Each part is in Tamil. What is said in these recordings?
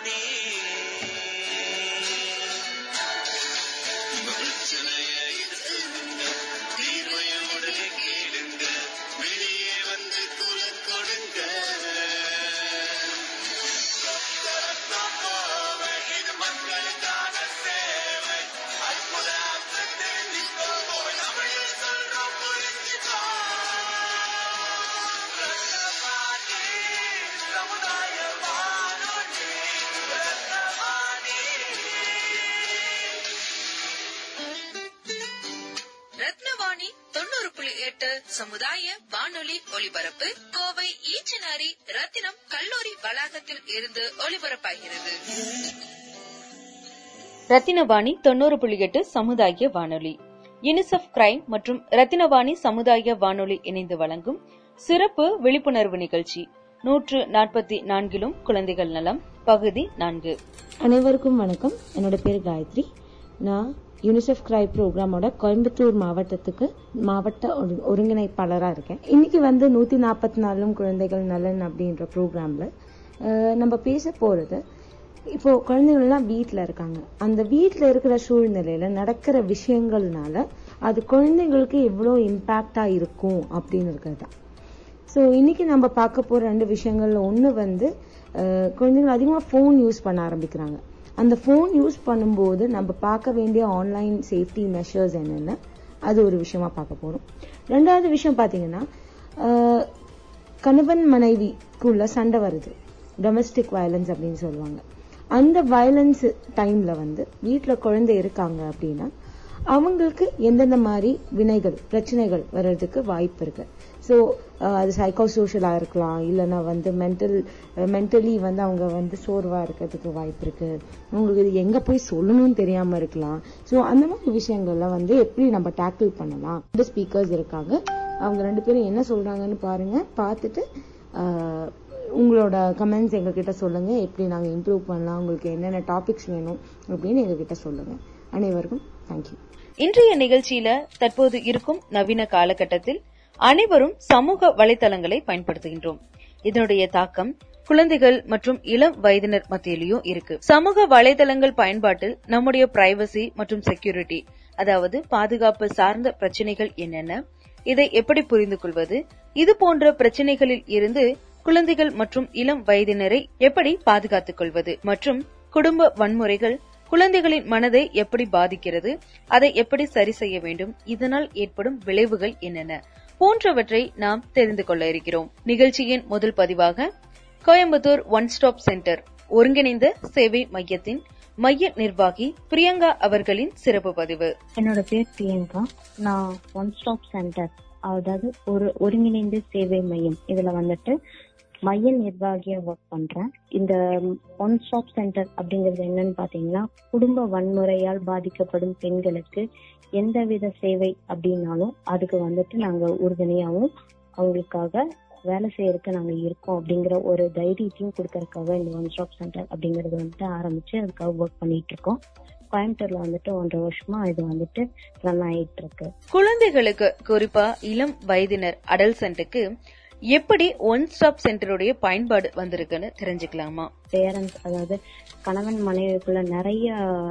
عني சமுதாய வானொலி ஒலிபரப்பு கோவை ஈச்சனாரி ரத்தினம் கல்லூரி வளாகத்தில் இருந்து ஒலிபரப்பாகிறது. ரத்தினவாணி தொண்ணூறு புள்ளி எட்டு சமுதாய வானொலி. யுனிசெஃப் கிரைம் மற்றும் ரத்தினவாணி சமுதாய வானொலி இணைந்து வழங்கும் சிறப்பு விழிப்புணர்வு நிகழ்ச்சி. நூற்று நாற்பத்தி நான்கிலும் குழந்தைகள் நலம் பகுதி நான்கு. அனைவருக்கும் வணக்கம். என்னோட பேர் காயத்ரி. நான் யூனிசெஃப் கிரை ப்ரோக்ராமோட கோயம்புத்தூர் மாவட்டத்துக்கு மாவட்ட ஒருங்கிணைப்பாளராக இருக்கேன். இன்னைக்கு வந்து நூற்றி நாற்பத்தி நாலும் குழந்தைகள் நலன் அப்படின்ற ப்ரோக்ராம்ல நம்ம பேச போறது இப்போ குழந்தைகள்லாம் வீட்டில் இருக்காங்க. அந்த வீட்டில் இருக்கிற சூழ்நிலையில நடக்கிற விஷயங்கள்னால அது குழந்தைங்களுக்கு எவ்வளோ இம்பேக்டா இருக்கும் அப்படின்னு இருக்கிறது தான். ஸோ இன்னைக்கு நம்ம பார்க்க போற ரெண்டு விஷயங்கள்ல ஒன்று வந்து குழந்தைகள் அதிகமாக ஃபோன் யூஸ் பண்ண ஆரம்பிக்கிறாங்க. அந்த ஃபோன் யூஸ் பண்ணும்போது நம்ம பார்க்க வேண்டிய ஆன்லைன் சேஃப்டி மெஷர்ஸ் என்னென்ன? அது ஒரு விஷயமா பார்க்க போறோம். ரெண்டாவது விஷயம் பார்த்தீங்கன்னா கணவன் மனைவிக்குள்ள சண்டை வருது. டொமஸ்டிக் வயலன்ஸ் அப்படின்னு சொல்லுவாங்க. அந்த வயலன்ஸ் டைம்ல வந்து வீட்டில் குழந்தை இருக்காங்க அப்படின்னா அவங்களுக்கு எந்தெந்த மாதிரி வினைகள் பிரச்சனைகள் வர்றதுக்கு வாய்ப்பு இருக்கு? ஸோ uh, அது சைக்கோசோஷியலாக இருக்கலாம். இல்லைன்னா வந்து மென்டல் மென்டலி uh, வந்து அவங்க வந்து சோர்வாக இருக்கிறதுக்கு வாய்ப்பு இருக்குது அவங்களுக்கு இது எங்கே போய் சொல்லணும்னு தெரியாமல் இருக்கலாம். ஸோ அந்த மாதிரி விஷயங்கள்லாம் வந்து எப்படி நம்ம டேக்கிள் பண்ணலாம்? ரெண்டு ஸ்பீக்கர்ஸ் இருக்காங்க. அவங்க ரெண்டு பேரும் என்ன சொல்கிறாங்கன்னு பாருங்கள் பார்த்துட்டு uh, உங்களோட கமெண்ட்ஸ் எங்ககிட்ட சொல்லுங்க. எப்படி நாங்க இம்ப்ரூவ் பண்ணலாம்? உங்களுக்கு என்னென்ன டாபிக்ஸ் வேணும்? அப்படின்னு எங்ககிட்ட சொல்லுங்க. அனைவருக்கும் தேங்க்யூ இன்றைய நிகழ்ச்சியில தற்போது இருக்கும் நவீன காலகட்டத்தில் அனைவரும் சமூக வலைதளங்களை பயன்படுத்துகின்றோம். இதனுடைய தாக்கம் குழந்தைகள் மற்றும் இளம் வயதினர் மத்தியிலையும் இருக்கு. சமூக வலைதளங்கள் பயன்பாட்டில் நம்முடைய பிரைவசி மற்றும் செக்யூரிட்டி அதாவது பாதுகாப்பு சார்ந்த பிரச்சனைகள் என்னென்ன இதை எப்படி புரிந்து கொள்வது இது போன்ற பிரச்சனைகளில் இருந்து குழந்தைகள் மற்றும் இளம் வயதினரை எப்படி பாதுகாத்துக் கொள்வது மற்றும் குடும்ப வன்முறைகள் குழந்தைகளின் மனதை எப்படி பாதிக்கிறது அதை எப்படி சரி செய்ய வேண்டும் இதனால் ஏற்படும் விளைவுகள் என்னென்ன போன்றவற்றை நாம் தெரிந்து கொள்ள இருக்கிறோம். நிகழ்ச்சியின் முதல் பதிவாக கோயம்புத்தூர் ஒன் ஸ்டாப் சென்டர் ஒருங்கிணைந்த சேவை மையத்தின் மைய நிர்வாகி பிரியங்கா அவர்களின் சிறப்பு பதிவு. என்னோட பேர் பிரியங்கா. நான் ஒன் ஸ்டாப் சென்டர் அதாவது ஒரு ஒருங்கிணைந்த சேவை மையம். இதுல வந்துட்டு மைய நிர்வாகியா ஒர்க் பண்றேன். இந்த ஒன் ஸ்டாப் சென்டர் அப்படிங்கிறது என்னன்னு பாத்தீங்கன்னா குடும்ப வன்முறையால் பாதிக்கப்படும் பெண்களுக்கு எந்த வித சேவை அப்படின்னாலும் அதுக்கு வந்துட்டு நாங்க உறுதுணையாவும் அவங்களுக்காக வேலை செய்யறதுக்கு நாங்க இருக்கோம் அப்படிங்கிற ஒரு தைரியத்தையும் கொடுக்கறதுக்காக இந்த ஒன் ஸ்டாப் சென்டர் அப்படிங்கறது வந்துட்டு ஆரம்பிச்சு அதுக்காக ஒர்க் பண்ணிட்டு இருக்கோம். கோயம்புத்தூர்ல வந்துட்டு ஒன்றரை வருஷமா இது வந்துட்டு ரன் ஆயிட்டு இருக்கு. குழந்தைகளுக்கு குறிப்பா இளம் வயதினர் அடல்சன்ட்டுக்கு எப்படி ஒன் ஸ்டாப் சென்டருடைய பயன்பாடு வந்திருக்குன்னு தெரிஞ்சுக்கலாமா? பேரண்ட்ஸ் அதாவது கணவன் மனைவிக்குள்ள நிறைய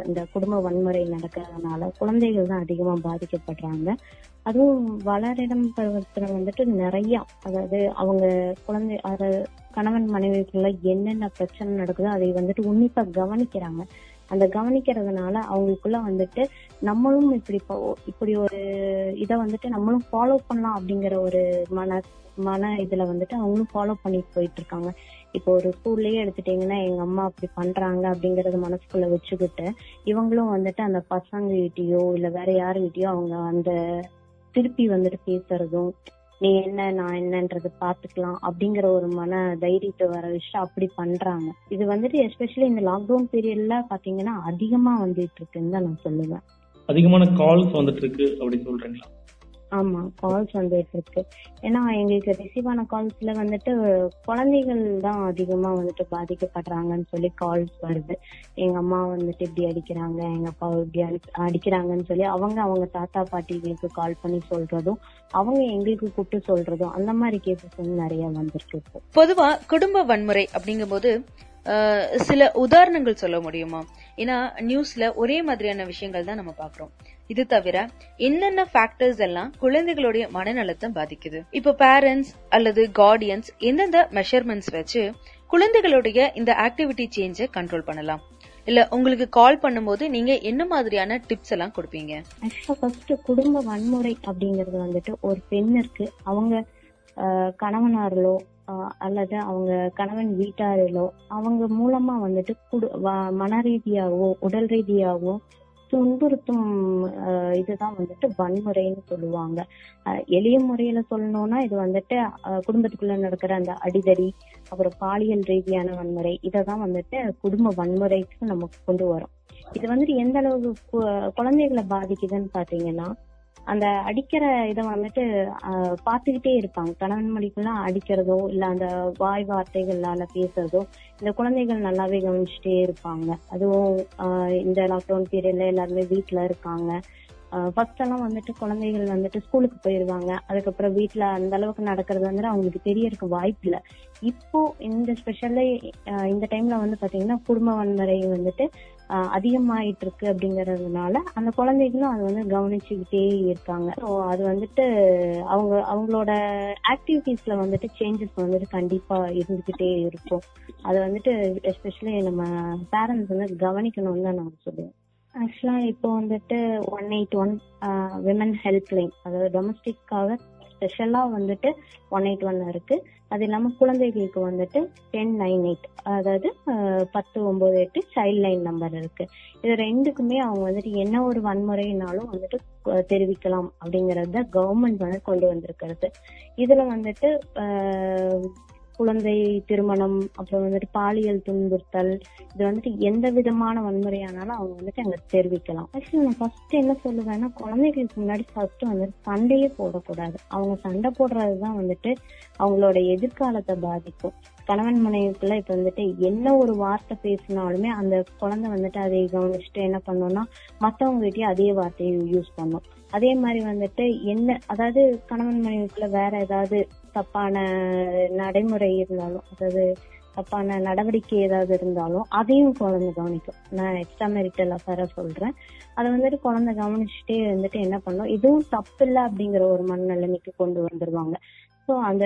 இந்த குடும்ப வன்முறை நடக்கிறதுனால குழந்தைகள் தான் அதிகமா பாதிக்கப்படுறாங்க. அதுவும் வளரிடம் பருவத்துல வந்துட்டு நிறைய அதாவது அவங்க குழந்தை அதாவது கணவன் மனைவிக்குள்ள என்னென்ன பிரச்சனை நடக்குதோ அதை வந்துட்டு உன்னிப்பா கவனிக்கிறாங்க. அந்த கவனிக்கிறதுனால அவங்களுக்குள்ள வந்துட்டு நம்மளும் இப்படி இப்படி ஒரு இதை வந்துட்டு நம்மளும் ஃபாலோ பண்ணலாம் அப்படிங்கிற ஒரு மன மன இதுல வந்துட்டு அவங்களும் ஃபாலோ பண்ணிட்டு போயிட்டு இருக்காங்க இப்போ ஒரு ஸ்கூல்லயே எடுத்துட்டீங்கன்னா எங்க அம்மா அப்படி பண்றாங்க அப்படிங்கறது மனசுக்குள்ள வச்சுக்கிட்டு இவங்களும் வந்துட்டு அந்த பசங்க கிட்டயோ இல்ல வேற யாரு கிட்டயோ அவங்க அந்த திருப்பி வந்துட்டு பேசுறதும் நீ என்ன நான் என்னன்றது பாத்துக்கலாம் அப்படிங்கிற ஒரு மன தைரியத்தை வர வச்சுட்டு அப்படி பண்றாங்க. இது வந்துட்டு எஸ்பெஷலி இந்த லாக்டவுன் பீரியட்ல பாத்தீங்கன்னா அதிகமா வந்துட்டு இருக்குன்னு தான் நான் சொல்லுவேன். அதிகமான கால்ஸ் வந்துட்டு இருக்கு அப்படி சொல்றீங்களா? ஆமா கால்ஸ் வந்துட்டு இருக்கு. ஏன்னா எங்களுக்கு ரிசீவ் ஆன கால்ஸ்ல வந்துட்டு குழந்தைகள் தான் அதிகமா வந்துட்டு பாதிக்கப்படுறாங்கன்னு சொல்லி கால்ஸ் வருது. எங்க அம்மா வந்துட்டு இப்படி அடிக்கிறாங்க எங்க அப்பா இப்படி அடி- அடிக்கிறாங்கன்னு சொல்லி அவங்க அவங்க தாத்தா பாட்டிகளுக்கு கால் பண்ணி சொல்றதும் அவங்க எங்களுக்கு கூப்பிட்டு சொல்றதும் அந்த மாதிரி கேசஸ் வந்து நிறைய வந்திருக்கு பொதுவா குடும்ப வன்முறை அப்படிங்கும்போது போது சில உதாரணங்கள் சொல்ல முடியுமா? ஏன்னா நியூஸ்ல ஒரே மாதிரியான விஷயங்கள் தான் நம்ம பாக்குறோம் இது தவிர என்னென்ன ஃபேக்டர்ஸ் எல்லாம் குழந்தைகளுடைய மனநலத்தை பாதிக்குது? இப்ப பேரண்ட்ஸ் அல்லது கார்டியன்ஸ் எந்தெந்த மெஷர்மெண்ட்ஸ் வச்சு குழந்தைகளுடைய இந்த ஆக்டிவிட்டி சேஞ்சை கண்ட்ரோல் பண்ணலாம்? இல்ல உங்களுக்கு கால் பண்ணும்போது நீங்க என்ன மாதிரியான டிப்ஸ் எல்லாம் கொடுப்பீங்க? ஆக்சுவலா ஃபர்ஸ்ட் குடும்ப வன்முறை அப்படிங்கறது வந்துட்டு ஒரு பெண்ணிற்கு அவங்க ஆஹ், கணவனார்களோ அல்லது அவங்க கணவன் வீட்டாரிலோ அவங்க மூலமா வந்துட்டு குடு- வ- மன ரீதியாகவோ உடல் ரீதியாகவோ துன்புறுத்தும் இதுதான் வந்துட்டு வன்முறைன்னு சொல்லுவாங்க. எளிய முறையில சொல்லணும்னா இது வந்துட்டு குடும்பத்துக்குள்ள நடக்கிற அந்த அடிதடி அப்புறம் பாலியல் ரீதியான வன்முறை இததான் வந்துட்டு குடும்ப வன்முறைக்கு நமக்கு கொண்டு வரும். இது வந்துட்டு எந்த அளவுக்கு கு- குழந்தைகளை பாதிக்குதுன்னு பாத்தீங்கன்னா அந்த அடிக்கிற இதை வந்துட்டு பார்த்துக்கிட்டே இருப்பாங்க. கணவன் மணிக்குள்ள அடிக்கிறதோ இல்ல அந்த வாய் வார்த்தைகளால பேசுறதோ இந்த குழந்தைகள் நல்லாவே கவனிச்சுட்டே இருப்பாங்க. அதுவும் இந்த லாக்டவுன் பீரியட்ல எல்லாருமே வீட்டுல இருக்காங்க. ஃபர்ஸ்ட் எல்லாம் வந்துட்டு குழந்தைகள் வந்துட்டு ஸ்கூலுக்கு போயிருவாங்க. அதுக்கப்புறம் வீட்டுல அந்த அளவுக்கு நடக்கிறது வந்துட்டு அவங்களுக்கு தெரிய இருக்க வாய்ப்பு இல்ல. இப்போ இந்த ஸ்பெஷல்ல இந்த டைம்ல வந்து பாத்தீங்கன்னா குடும்ப வன்முறை வந்துட்டு அதிகமாயிட்டு இருக்கு அப்படிங்கறதுனால அந்த குழந்தைகளும் அதை வந்து கவனிச்சுக்கிட்டே இருக்காங்க. ஸோ அது வந்துட்டு அவங்க அவங்களோட ஆக்டிவிட்டீஸ்ல வந்துட்டு சேஞ்சஸ் வந்துட்டு கண்டிப்பா இருந்துகிட்டே இருக்கும். அதை வந்துட்டு எஸ்பெஷலி நம்ம பேரண்ட்ஸ் வந்து கவனிக்கணும்னு தான் நான் சொல்லுவேன். ஆக்சுவலா இப்போ வந்துட்டு one eight one women help line அதாவது டொமஸ்டிக்காக ஸ்பெஷலா வந்துட்டு ஒன் எயிட் ஒன் இருக்கு. அது இல்லாம குழந்தைகளுக்கு வந்துட்டு டென் நைன் எயிட் அதாவது பத்து ஒன்பது எட்டு சைல்ட் லைன் நம்பர் இருக்கு. இது ரெண்டுக்குமே அவங்க வந்துட்டு என்ன ஒரு வன்முறைனாலும் வந்துட்டு தெரிவிக்கலாம் அப்படிங்கறத கவர்மெண்ட் வந்து கொண்டு வந்திருக்கிறது. இதுல வந்துட்டு குழந்தை திருமணம் அப்புறம் வந்துட்டு பாலியல் துன்புறுத்தல் இது வந்துட்டு எந்த விதமான வன்முறையானாலும் அவங்க வந்துட்டு அங்க தெரிவிக்கலாம். ஆக்சுவலி நான் ஃபர்ஸ்ட் என்ன சொல்லுவேன்னா குழந்தைகளுக்கு முன்னாடி ஃபர்ஸ்ட் வந்துட்டு சண்டையே போடக்கூடாது. அவங்க சண்டை போடுறதுதான் வந்துட்டு அவங்களோட எதிர்காலத்தை பாதிக்கும். கணவன் மனைவிக்குள்ள இப்ப வந்துட்டு என்ன ஒரு வார்த்தை பேசினாலுமே அந்த குழந்தை வந்துட்டு அதை கவனிச்சுட்டு என்ன பண்ணோம்னா மத்தவங்க கிட்டயும் அதே வார்த்தையை யூஸ் பண்ணும். அதே மாதிரி வந்துட்டு என்ன அதாவது கணவன் மனைவிக்குள்ள வேற ஏதாவது தப்பான நடைமுறை இருந்தாலும் அதாவது தப்பான நடவடிக்கை ஏதாவது இருந்தாலும் அதையும் குழந்தை கவனிக்கும். நான் எக்ஸ்ட்ரா மெரிட்டல் அஃபேரா சொல்றேன். அதை வந்துட்டு குழந்தை கவனிச்சுட்டே வந்துட்டு என்ன பண்ணும்? இதுவும் தப்பு இல்லை அப்படிங்கிற ஒரு மனநிலைமைக்கு கொண்டு வந்துருவாங்க. ஸோ அந்த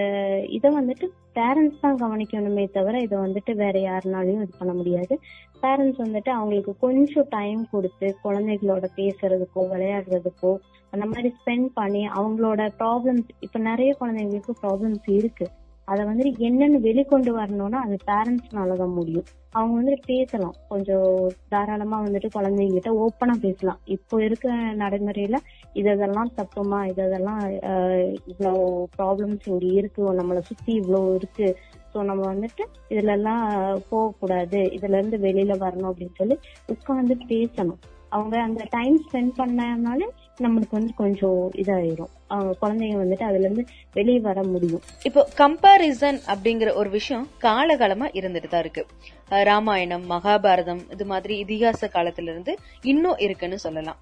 இதை வந்துட்டு பேரண்ட்ஸ் தான் கவனிக்கணுமே தவிர இதை வந்துட்டு வேற யாருனாலையும் இது பண்ண முடியாது. பேரண்ட்ஸ் வந்துட்டு அவங்களுக்கு கொஞ்சம் டைம் கொடுத்து குழந்தைகளோட பேசுறதுக்கோ விளையாடுறதுக்கோ அந்த மாதிரி ஸ்பெண்ட் பண்ணி அவங்களோட ப்ராப்ளம்ஸ் இப்ப நிறைய குழந்தைங்களுக்கு ப்ராப்ளம்ஸ் இருக்கு. அதை வந்து என்னன்னு வெளிக்கொண்டு வரணும்னா அது பேரண்ட்ஸ்னால தான் முடியும். அவங்க வந்துட்டு பேசலாம். கொஞ்சம் தாராளமா வந்துட்டு குழந்தைங்கிட்ட ஓப்பனா பேசலாம். இப்போ இருக்க நடைமுறையில இதெல்லாம் தப்புமா? இதெல்லாம் இவ்வளவு ப்ராப்ளம்ஸ் இங்க இருக்கு. நம்மளை சுத்தி இவ்வளவு இருக்கு. ஸோ நம்ம வந்துட்டு இதுல எல்லாம் போகக்கூடாது. இதுல இருந்து வெளியில வரணும் அப்படின்னு சொல்லி உட்காந்து பேசணும். அவங்க அந்த டைம் ஸ்பெண்ட் பண்ணனால நம்மளுக்கு வந்து கொஞ்சம் இதாயிரும். குழந்தைங்க வந்துட்டு அதுல இருந்து வெளியே வர முடியும். இப்போ கம்பாரிசன் அப்படிங்கிற ஒரு விஷயம் காலகாலமா இருந்துட்டு தான் இருக்கு. ராமாயணம் மகாபாரதம் இது மாதிரி இதிகாச காலத்துல இருந்து இன்னும் இருக்குன்னு சொல்லலாம்.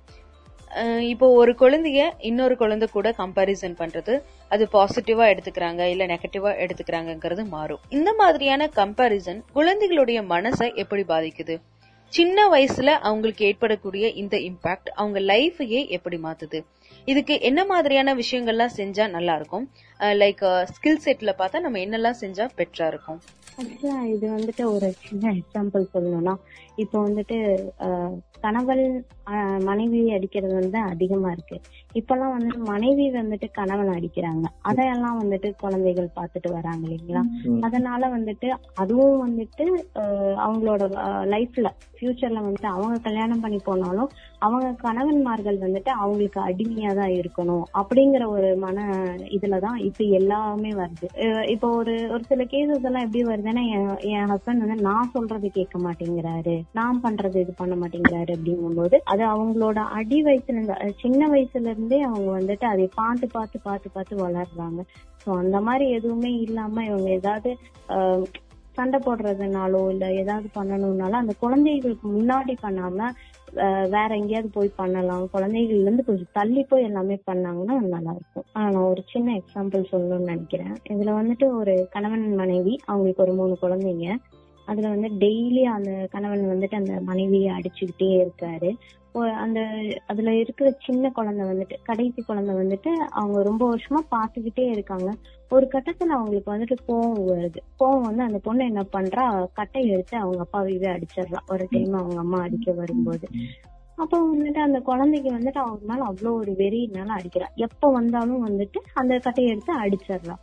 இப்போ ஒரு குழந்தைய இன்னொரு குழந்தை கூட கம்பாரிசன் பண்றது அது பாசிட்டிவா எடுத்துக்கிறாங்க இல்ல நெகட்டிவா எடுத்துக்கிறாங்கங்கிறது மாறும். இந்த மாதிரியான கம்பாரிசன் குழந்தைகளுடைய மனசை எப்படி பாதிக்குது? சின்ன வயசுல அவங்களுக்கு ஏற்படக்கூடிய இந்த இம்பாக்ட் அவங்க லைஃபையே எப்படி மாத்துது? இதுக்கு என்ன மாதிரியான விஷயங்கள்லாம் செஞ்சா நல்லா இருக்கும்? லைக் ஸ்கில் செட்ல பார்த்தா நம்ம என்னெல்லாம் செஞ்சா பெட்டரா இருக்கும்? ஆக்சுவலா இது வந்துட்டு ஒரு சின்ன எக்ஸாம்பிள் சொல்லணும்னா இப்போ வந்துட்டு கணவன் மனைவி அடிக்கிறது வந்து அதிகமா இருக்கு. இப்பெல்லாம் வந்துட்டு மனைவி வந்துட்டு கணவன் அடிக்கிறாங்க. அதையெல்லாம் வந்துட்டு குழந்தைகள் பார்த்துட்டு வராங்க இல்லைங்களா? அதனால வந்துட்டு அதுவும் வந்துட்டு அவங்களோட லைஃப்ல ஃபியூச்சர்ல வந்துட்டு அவங்க கல்யாணம் பண்ணி போனாலும் அவங்க கணவன்மார்கள் வந்துட்டு அவங்களுக்கு அடிமையா தான் இருக்கணும் அப்படிங்கிற ஒரு மன இதுலதான் இப்ப எல்லாமே வருது. இப்போ ஒரு ஒரு சில கேசஸ் எல்லாம் எப்படி வருதுன்னா என்- ஹஸ்பண்ட் வந்து நான் சொல்றது கேட்க மாட்டேங்கிறாரு நான் பண்றது இது பண்ண மாட்டேங்கிறாரு அப்படிங்கும்போது அது அவங்களோட அடி வயசுல இருந்து சின்ன வயசுல இருந்தே அவங்க வந்துட்டு அதை பார்த்து பார்த்து பார்த்து பார்த்து வளர்றாங்க. ஸோ அந்த மாதிரி எதுவுமே இல்லாம இவங்க ஏதாவது சண்டை போடுறதுனாலோ இல்ல ஏதாவது பண்ணணும்னாலும் அந்த குழந்தைகளுக்கு முன்னாடி பண்ணாம வேற எங்கேயாவது போய் பண்ணலாம். குழந்தைகள்ல இருந்து கொஞ்சம் தள்ளி போய் எல்லாமே பண்ணாங்கன்னா நல்லா இருக்கும் நான் ஒரு சின்ன எக்ஸாம்பிள் சொல்லணும்னு நினைக்கிறேன். இதுல வந்துட்டு ஒரு கணவன் மனைவி அவங்களுக்கு ஒரு மூணு குழந்தைங்க. அதுல வந்து டெய்லி அந்த கணவன் வந்துட்டு அந்த மனைவியை அடிச்சுக்கிட்டே இருக்காரு. அந்த அதுல இருக்கிற சின்ன குழந்தை வந்துட்டு கடைசி குழந்தை வந்துட்டு அவங்க ரொம்ப வருஷமா பாத்துக்கிட்டே இருக்காங்க. ஒரு கட்டத்துல அவங்களுக்கு வந்துட்டு கோவம் வருது. கோவம் வந்து அந்த பொண்ணு என்ன பண்றா? கட்டை எடுத்து அவங்க அப்பாவையே அடிச்சிடுறா. ஒரு டைம் அவங்க அம்மா அடிக்க வரும்போது. அப்போ வந்துட்டு அந்த குழந்தைக்கு வந்துட்டு அவங்க மேல அவ்வளவு ஒரு வெறியினால அடிக்கிறா. எப்ப வந்தாலும் வந்துட்டு அந்த கட்டையை எடுத்து அடிச்சிடுறா.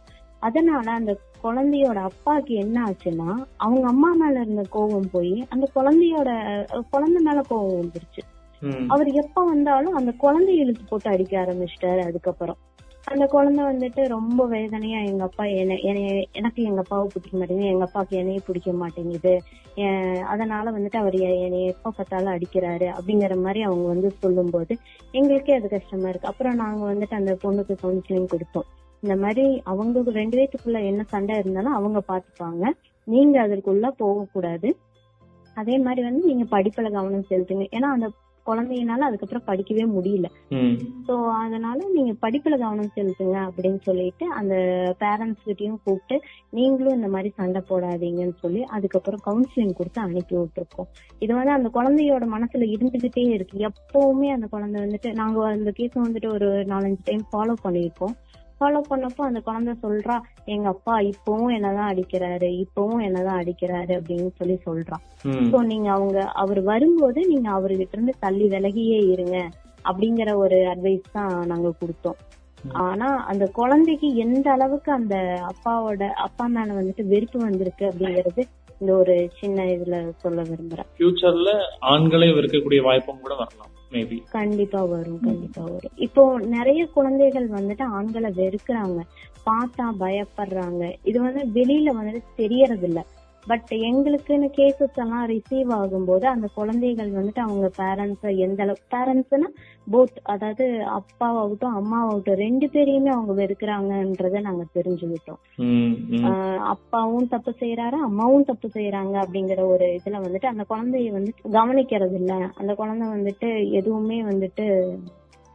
அதனால அந்த குழந்தையோட அப்பாக்கு என்ன ஆச்சுன்னா அவங்க அம்மா மேல இருந்த கோவம் போய் அந்த குழந்தையோட குழந்தை மேல கோவம் வந்துருச்சு. அவர் எப்ப வந்தாலும் அந்த குழந்தைய இழுத்து போட்டு அடிக்க ஆரம்பிச்சிட்டாரு அதுக்கப்புறம். அந்த குழந்தை வந்துட்டு ரொம்ப வேதனையா எங்க அப்பா என்ன எனக்கு எங்க அப்பாவை பிடிக்க மாட்டேங்குது எங்க அப்பாவுக்கு என்னைய பிடிக்க மாட்டேங்குது. அதனால வந்துட்டு அவர் எ- என்னைய எப்ப பார்த்தாலும் அடிக்கிறாரு அப்படிங்கிற மாதிரி அவங்க வந்து சொல்லும்போது எங்களுக்கே அது கஷ்டமா இருக்கு. அப்புறம் நாங்க வந்துட்டு அந்த பொண்ணுக்கு கவுன்சிலிங் கொடுத்தோம். இந்த மாதிரி அவங்க ரெண்டு பேத்துக்குள்ள என்ன சண்டை இருந்தாலும் அவங்க பாத்துப்பாங்க. நீங்க அதற்குள்ள போகக்கூடாது அதே மாதிரி வந்து நீங்க படிப்புல கவனம் செலுத்துங்க. ஏன்னா அந்த குழந்தையினால அதுக்கப்புறம் படிக்கவே முடியல. சோ அதனால நீங்க படிப்புல கவனம் செலுத்துங்க அப்படின்னு சொல்லிட்டு அந்த பேரண்ட்ஸ் கிட்டயும் கூப்பிட்டு நீங்களும் இந்த மாதிரி சண்டை போடாதீங்கன்னு சொல்லி அதுக்கப்புறம் கவுன்சிலிங் கொடுத்து அனுப்பி விட்டுருக்கோம். இது வந்து அந்த குழந்தையோட மனசுல இருந்துகிட்டே இருக்கு. எப்பவுமே அந்த குழந்தை வந்துட்டு நாங்க அந்த கேஸ் வந்துட்டு ஒரு நாலஞ்சு டைம் ஃபாலோ பண்ணியிருக்கோம். ஃபாலோ பண்ணப்போ அந்த குழந்தை சொல்றா எங்க அப்பா இப்பவும் என்னதான் அடிக்கிறாரு இப்பவும் என்னதான் அடிக்கிறாரு அப்படின்னு சொல்லி சொல்றான். சோ நீங்க அவங்க அவர் வரும்போது நீங்க அவர்கிட்ட இருந்து தள்ளி விலகியே இருங்க அப்படிங்கிற ஒரு அட்வைஸ் தான் நாங்க கொடுத்தோம். ஆனா அந்த குழந்தைக்கு எந்த அளவுக்கு அந்த அப்பாவோட அப்பா மேல வந்துட்டு வெறுப்பு வந்திருக்கு அப்படிங்கறது இந்த ஒரு சின்ன இதுல சொல்ல விரும்புறேன். ஃபியூச்சர்ல ஆண்களே இருக்கக்கூடிய வாய்ப்பும் கூட வரலாம். மேபி கண்டிப்பா வரும் கண்டிப்பா வரும். இப்போ நிறைய குழந்தைகள் வந்துட்டு ஆண்களை வெறுக்கிறாங்க. பார்த்தா பயப்படுறாங்க. இது வந்து வெளியில வந்துட்டு தெரியறது இல்ல பட் எங்களுக்குன்னு கேசஸ் எல்லாம் ரிசீவ் ஆகும்போது அந்த குழந்தைகள் வந்துட்டு அவங்க பேரண்ட்ஸ் எந்த அளவு பேரண்ட்ஸ்னா போத் அதாவது அப்பாவாகட்டும் அம்மாவாகட்டும் ரெண்டு பேரையுமே அவங்க வெறுக்கிறாங்கன்றத நாங்க தெரிஞ்சுக்கிட்டோம். அப்பாவும் தப்பு செய்யறாரு அம்மாவும் தப்பு செய்யறாங்க அப்படிங்கிற ஒரு இதுல வந்துட்டு அந்த குழந்தைய வந்துட்டு கவனிக்கிறது இல்ல அந்த குழந்தை வந்துட்டு எதுவுமே வந்துட்டு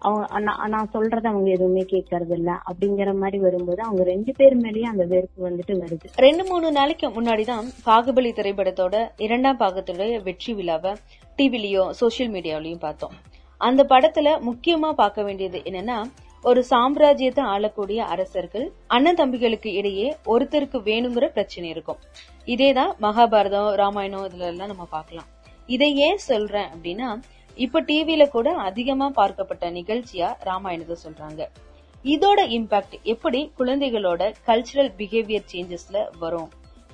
அவங்க நான் சொல்றத அவங்க எதுவுமே கேட்கறது இல்ல அப்படிங்கிற மாதிரி வரும்போது அவங்க ரெண்டு பேர் மேலயும் அந்த வெறுப்பு வந்துட்டு வருது. ரெண்டு மூணு நாளைக்கு முன்னாடிதான் பாகுபலி திரைப்படத்தோட இரண்டாம் பாகத்துடைய வெற்றி விழாவை டிவிலயோ சோசியல் மீடியாவிலயும் பார்த்தோம். அந்த படத்துல முக்கியமா பார்க்க வேண்டியது என்னன்னா ஒரு சாம்ராஜ்யத்தை ஆளக்கூடிய அரசர்கள் அண்ணன் தம்பிகளுக்கு இடையே ஒருத்தருக்கு வேணுங்கிற பிரச்சனை இருக்கும். இதேதான் மகாபாரதம் ராமாயணம் இதுல எல்லாம் நம்ம பார்க்கலாம். இதை ஏன் சொல்றேன் அப்படின்னா இப்ப டிவில கூட அதிகமா பார்க்கப்பட்ட நிகழ்ச்சியா ராமாயணத்தை சொல்றாங்க. இதோட இம்பாக்ட் எப்படி குழந்தைகளோட கல்ச்சுரல் பிஹேவியர் சேஞ்சஸ்ல வரும்?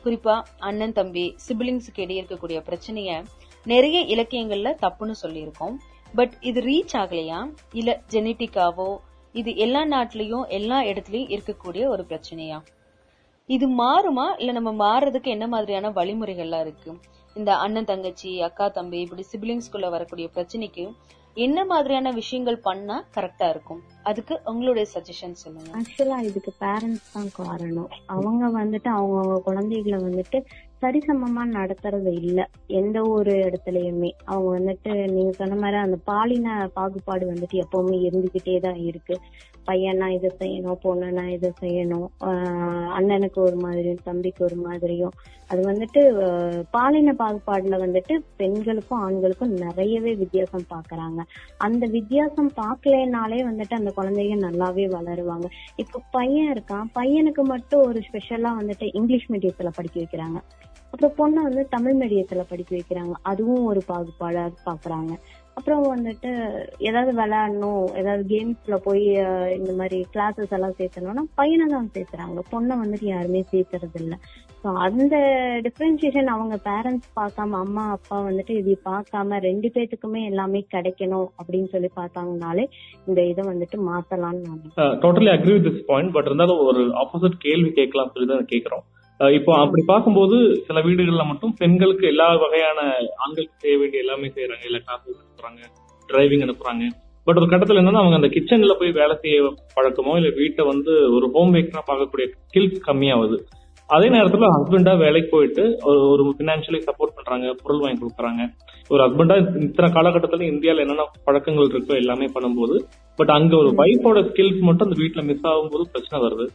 குறிப்பா அண்ணன் தம்பி சிபிலிங்ஸுக்கு இடையே இருக்கக்கூடிய பிரச்சனைய நிறைய இலக்கியங்கள்ல தப்புன்னு சொல்லியிருக்கோம். பட் இது ரீச் ஆகலையா? இல்ல ஜெனட்டிக்காவோ இது எல்லா நாட்டிலயும் எல்லா இடத்துலயும் இருக்கக்கூடிய ஒரு பிரச்சனையா? இது மாறுமா? இல்ல நம்ம மாறுறதுக்கு என்ன மாதிரியான வழிமுறைகள்லாம் இருக்கு? இந்த அண்ணன் தங்கச்சி அக்கா தம்பி இப்படி சிப்லிங்ஸ்குள்ள வரக்கூடிய பிரச்சனைக்கு என்ன மாதிரியான விஷயங்கள் பண்ணா கரெக்டா இருக்கும்? அதுக்கு உங்களுடைய சஜஷன் சொல்லுங்க. ஆக்சுவலா இதுக்கு பேரண்ட்ஸ் தான் காரணம். அவங்க வந்துட்டு அவங்க குழந்தைகளை வந்துட்டு சரிசமமா நடத்துறது இல்ல. எந்த ஒரு இடத்துலயுமே. அவங்க வந்துட்டு நீங்க சொன்ன மாதிரி அந்த பாலின பாகுபாடு வந்துட்டு எப்பவுமே இருந்துகிட்டே தான் இருக்கு. பையனா இதை செய்யணும் பொண்ணுனா இதை செய்யணும் அண்ணனுக்கு ஒரு மாதிரியும் தம்பிக்கு ஒரு மாதிரியும். அது வந்துட்டு பாலின பாகுபாடுல வந்துட்டு பெண்களுக்கும் ஆண்களுக்கும் நிறையவே வித்தியாசம் பாக்குறாங்க. அந்த வித்தியாசம் பார்க்கலனாலே வந்துட்டு அந்த குழந்தைங்க நல்லாவே வளருவாங்க. இப்போ பையன் இருக்கான். பையனுக்கு மட்டும் ஒரு ஸ்பெஷலா வந்துட்டு இங்கிலீஷ் மீடியத்துல படிக்க வைக்கிறாங்க. அப்புறம் பொண்ணை வந்து தமிழ் மீடியத்துல படிக்க வைக்கிறாங்க. அதுவும் ஒரு பாகுபாடா பாக்குறாங்க. அப்புறம் வந்துட்டு ஏதாவது விளையாடணும் ஏதாவது கேம்ஸ்ல போய் இந்த மாதிரி கிளாஸஸ் எல்லாம் சேர்த்தணும்னா பையனை தான் சேர்த்துறாங்க பொண்ணை வந்துட்டு யாருமே சேர்த்துறது இல்ல ஸோ அந்த டிஃப்ரென்சியேஷன் அவங்க பேரண்ட்ஸ் பார்க்காம அம்மா அப்பா வந்துட்டு இது பார்க்காம ரெண்டு பேத்துக்குமே எல்லாமே கிடைக்கணும் அப்படின்னு சொல்லி பார்த்தாங்கனாலே இந்த இதை வந்துட்டு மாத்தலாம்னு நான் totally agree with this point but இருந்தாலும் ஒரு ஆப்போசிட் கேள்வி கேட்கலாம் சொல்லி தான் கேட்கிறோம் இப்போ அப்படி பார்க்கும்போது சில வீடுகள்ல மட்டும் பெண்களுக்கு எல்லா வகையான ஆண்களுக்கு செய்ய வேண்டிய எல்லாமே செய்யறாங்க இல்ல கிளாஸஸ் அனுப்புறாங்க டிரைவிங் அனுப்புறாங்க. பட் ஒரு கட்டத்துல என்னன்னா அவங்க அந்த கிச்சன்ல போய் வேலை செய்ய பழக்கமோ இல்ல வீட்டை வந்து ஒரு ஹோம் மேக்கரா பார்க்கக்கூடிய ஸ்கில்ஸ் கம்மியாவது. அதே நேரத்துல ஹஸ்பண்டா வேலைக்கு போயிட்டு ஒரு ஒரு பினான்சியலி சப்போர்ட் பண்றாங்க பொருள் வாங்கி கொடுக்குறாங்க. ஒரு ஹஸ்பண்டா இத்தனை காலகட்டத்துல இந்தியால என்னென்ன பழக்கங்கள் இருக்கோ எல்லாமே பண்ணும்போது பட் அங்க ஒரு வைஃபோட ஸ்கில்ஸ் மட்டும் அந்த வீட்ல மிஸ் ஆகும்போது பிரச்சனை வருது.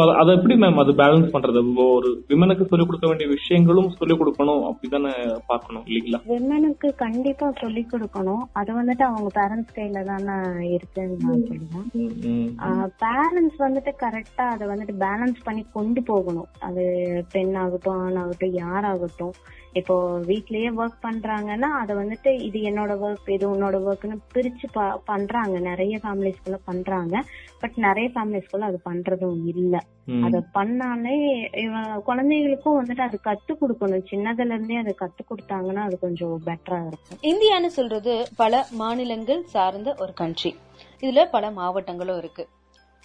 ஸோ அதை எப்படி மேம் அது பேலன்ஸ் பண்றது? ஒரு விமனுக்கு சொல்லிக் கொடுக்க வேண்டிய விஷயங்களும் சொல்லிக் கொடுக்கணும் அப்படிதானே பார்க்கணும் இல்லைங்களா? விமனுக்கு கண்டிப்பா சொல்லி கொடுக்கணும். அது வந்துட்டு அவங்க பேரண்ட்ஸ் கையில தானே இருக்குன்னு நான் சொல்லுவேன். ம், பேரண்ட்ஸ் வந்துட்டு கரெக்டா அதை வந்துட்டு பேலன்ஸ் பண்ணி கொண்டு போகணும். அது பெண் ஆகட்டும் ஆண் ஆகட்டும் யாராகட்டும். இப்போ வீட்லயே ஒர்க் பண்றாங்கன்னா அதை வந்துட்டு இது என்னோட ஒர்க் இது உன்னோட ஒர்க்னு பிரிச்சு ப- பண்றாங்க. நிறைய ஃபேமிலிஸ்குள்ள பண்றாங்க. பட் நிறைய ஃபேமிலிஸ்குள்ள அது பண்றதும் இல்ல. அத பண்ணாலே குழந்தைகளுக்கும் வந்துட்டு அது கத்து கொடுக்கணும். சின்னதுல இருந்தே அதை கத்து கொடுத்தாங்கன்னா அது கொஞ்சம் பெட்டரா இருக்கும். இந்தியான்னு சொல்றது பல மாநிலங்கள் சார்ந்த ஒரு கண்ட்ரி இதுல பல மாவட்டங்களும் இருக்கு.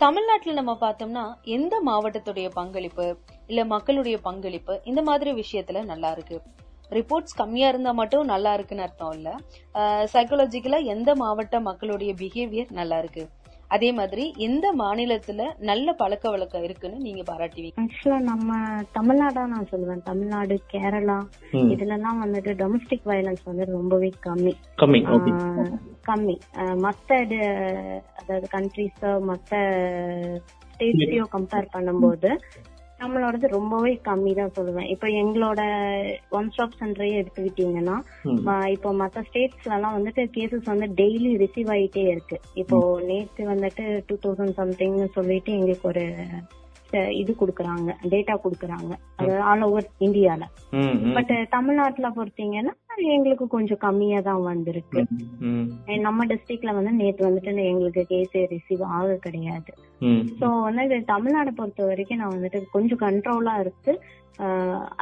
தமிழ்நாட்டில் நம்ம பார்த்தோம்னா எந்த மாவட்டத்துடைய பங்களிப்பு இல்ல மக்களுடைய பங்களிப்பு இந்த மாதிரி விஷயத்துல நல்லா இருக்கு. ரிப்போர்ட்ஸ் கம்மியா இருந்தா மட்டும் நல்லா இருக்குன்னு அர்த்தம் இல்ல. சைக்காலஜிக்கலா எந்த மாவட்ட மக்களுடைய பிஹேவியர் நல்லா இருக்கு? அதே மாதிரி எந்த மாநிலத்துல நல்ல பழக்க வழக்கம் இருக்குன்னு நீங்க பாராட்டுவீங்க? ஆக்சுவலா நம்ம தமிழ்நாடா நான் சொல்லுவேன். தமிழ்நாடு கேரளா. இதுல எல்லாம் வந்துட்டு டொமஸ்டிக் வயலன்ஸ் வந்து ரொம்பவே கம்மி. கம்மி மத்த அதாவது கண்ட்ரிஸ் மத்த ஸ்டேட்ஸையும் கம்பேர் பண்ணும்போது நம்மளோடது ரொம்பவே கம்மி தான் சொல்லுவேன். இப்போ எங்களோட ஒன் ஸ்டாப் சென்டரையே எடுத்துக்கிட்டீங்கன்னா இப்போ மத்த ஸ்டேட்ஸ்ல எல்லாம் வந்துட்டு கேசஸ் வந்து டெய்லி ரிசீவ் ஆயிட்டே இருக்கு. இப்போ நேத்து வந்துட்டு டூ தௌசண்ட் சம்திங்னு சொல்லிட்டு எங்களுக்கு ஒரு இது குடுக்கறாங்க டேட்டா குடுக்கறாங்க. அது ஆல் ஓவர் இந்தியால பட் தமிழ்நாட்டுல பொறுத்தீங்கன்னா எங்களுக்கு கொஞ்சம் கம்மியா தான் வந்திருக்கு. நம்ம டிஸ்ட்ரிக்ட்ல வந்து நேத்து வந்துட்டு எங்களுக்கு கேஸே ரிசீவ் ஆக கிடையாது. சோ வந்து தமிழ்நாடு பொறுத்த வரைக்கும் நான் வந்துட்டு கொஞ்சம் கண்ட்ரோலா இருக்கு.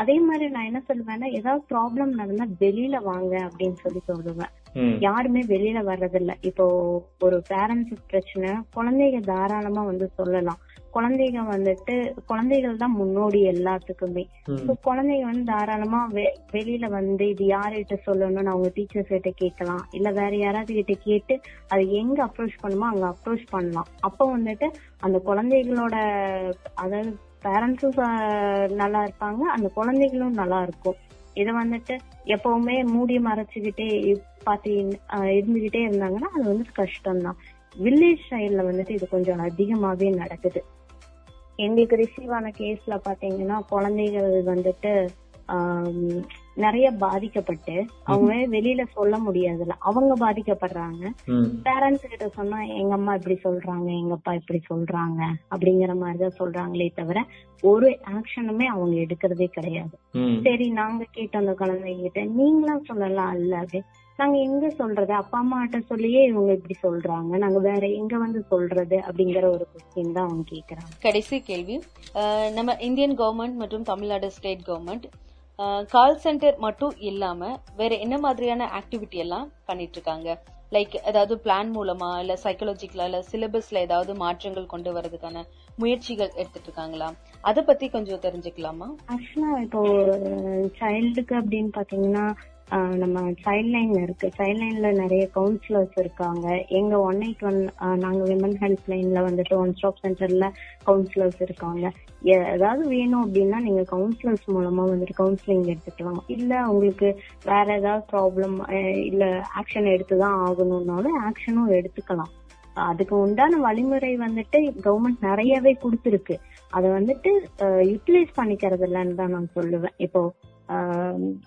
அதே மாதிரி நான் என்ன சொல்லுவேன்னா ஏதாவது ப்ராப்ளம் நடந்தா வெளியில வாங்க அப்படின்னு சொல்லி சொல்லுவேன். யாருமே வெளியில வர்றதில்ல. இப்போ ஒரு பேரண்ட்ஸ் பிரச்சனை குழந்தைங்க தாராளமா வந்து சொல்லலாம். குழந்தைங்க வந்துட்டு குழந்தைகள் தான் முன்னோடி எல்லாத்துக்குமே. So, குழந்தைங்க வந்து தாராளமா வெ- வெளியில வந்து இது யார்கிட்ட சொல்லணும்னு அவங்க டீச்சர்ஸ் கிட்ட கேட்கலாம். இல்ல வேற யாராவது கிட்ட கேட்டு அது எங்க அப்ரோச் பண்ணுமோ அங்க அப்ரோச் பண்ணலாம். அப்போ வந்துட்டு அந்த குழந்தைகளோட அதாவது பேரண்ட்ஸும் நல்லா இருப்பாங்க அந்த குழந்தைகளும் நல்லா இருக்கும். இத வந்துட்டு எப்பவுமே மூடி மறைச்சுக்கிட்டே பாத்து அஹ், இருந்துகிட்டே இருந்தாங்கன்னா அது வந்துட்டு கஷ்டம்தான். வில்லேஜ் சைடுல வந்துட்டு இது கொஞ்சம் அதிகமாவே நடக்குது. எங்களுக்கு ரிசீவ் ஆன கேஸ்ல பாத்தீங்கன்னா குழந்தைகள் வந்துட்டு நிறைய பாதிக்கப்பட்டு அவங்க வெளியில சொல்ல முடியாதுல்ல அவங்க பாதிக்கப்படுறாங்க. பேரண்ட்ஸ் கிட்ட சொன்னா எங்க அம்மா இப்படி சொல்றாங்க எங்க அப்பா இப்படி சொல்றாங்க அப்படிங்கிற மாதிரிதான் சொல்றாங்களே தவிர ஒரு ஆக்ஷனுமே அவங்க எடுக்கிறதே கிடையாது. சரி நாங்க கேட்ட அந்த குழந்தைங்க கிட்ட நீங்களும் சொல்லலாம் அப்படி நாங்க எங்க சொல்றது? அப்பா அம்மா கிட்ட சொல்லியே இவங்க இப்படி சொல்றாங்க. நாங்க வேற எங்க வந்து சொல்றது அப்படிங்கிற ஒரு கொஸ்டின் தான் அவங்க கேக்குறாங்க. கடைசி கேள்வி. நம்ம இந்தியன் கவர்மெண்ட் மற்றும் Tamil Nadu state government call centre மட்டும் இல்லாம வேற என்ன மாதிரியான ஆக்டிவிட்டி எல்லாம் பண்ணிட்டு இருக்காங்க லைக் ஏதாவது பிளான் மூலமா இல்ல சைக்காலஜிக்கலா இல்ல சிலபஸ்ல ஏதாவது மாற்றங்கள் கொண்டு வரதுக்கான முயற்சிகள் எடுத்துட்டு இருக்காங்களா அத பத்தி கொஞ்சம் தெரிஞ்சுக்கலாமா? ஆக்சுவலா இப்போ சைல்டுக்கு அப்படின்னு பாத்தீங்கன்னா நம்ம சைல்ட் லைன் இருக்கு. சைல்ட் லைன்ல நிறைய கவுன்சிலர்ஸ் இருக்காங்க. எங்க ஒன் எயிட் ஒன் நாங்க விமன் ஹெல்ப் லைன்ல வந்துட்டு ஒன் ஸ்டாப் சென்டர்ல கவுன்சிலர்ஸ் இருக்காங்க. ஏதாவது வேணும் அப்படின்னா நீங்க கவுன்சிலர்ஸ் மூலமா வந்துட்டு கவுன்சிலிங் எடுத்துக்கலாம் இல்ல உங்களுக்கு வேற ஏதாவது ப்ராப்ளம் இல்ல ஆக்ஷன் எடுத்துதான் ஆகணும்னாலும் ஆக்ஷனும் எடுத்துக்கலாம். அதுக்கு உண்டான வழிமுறை வந்துட்டு கவர்மெண்ட் நிறையவே கொடுத்துருக்கு. அதை வந்துட்டு யூட்டிலைஸ் பண்ணிக்கிறது இல்லைன்னு தான் நான் சொல்லுவேன். இப்போ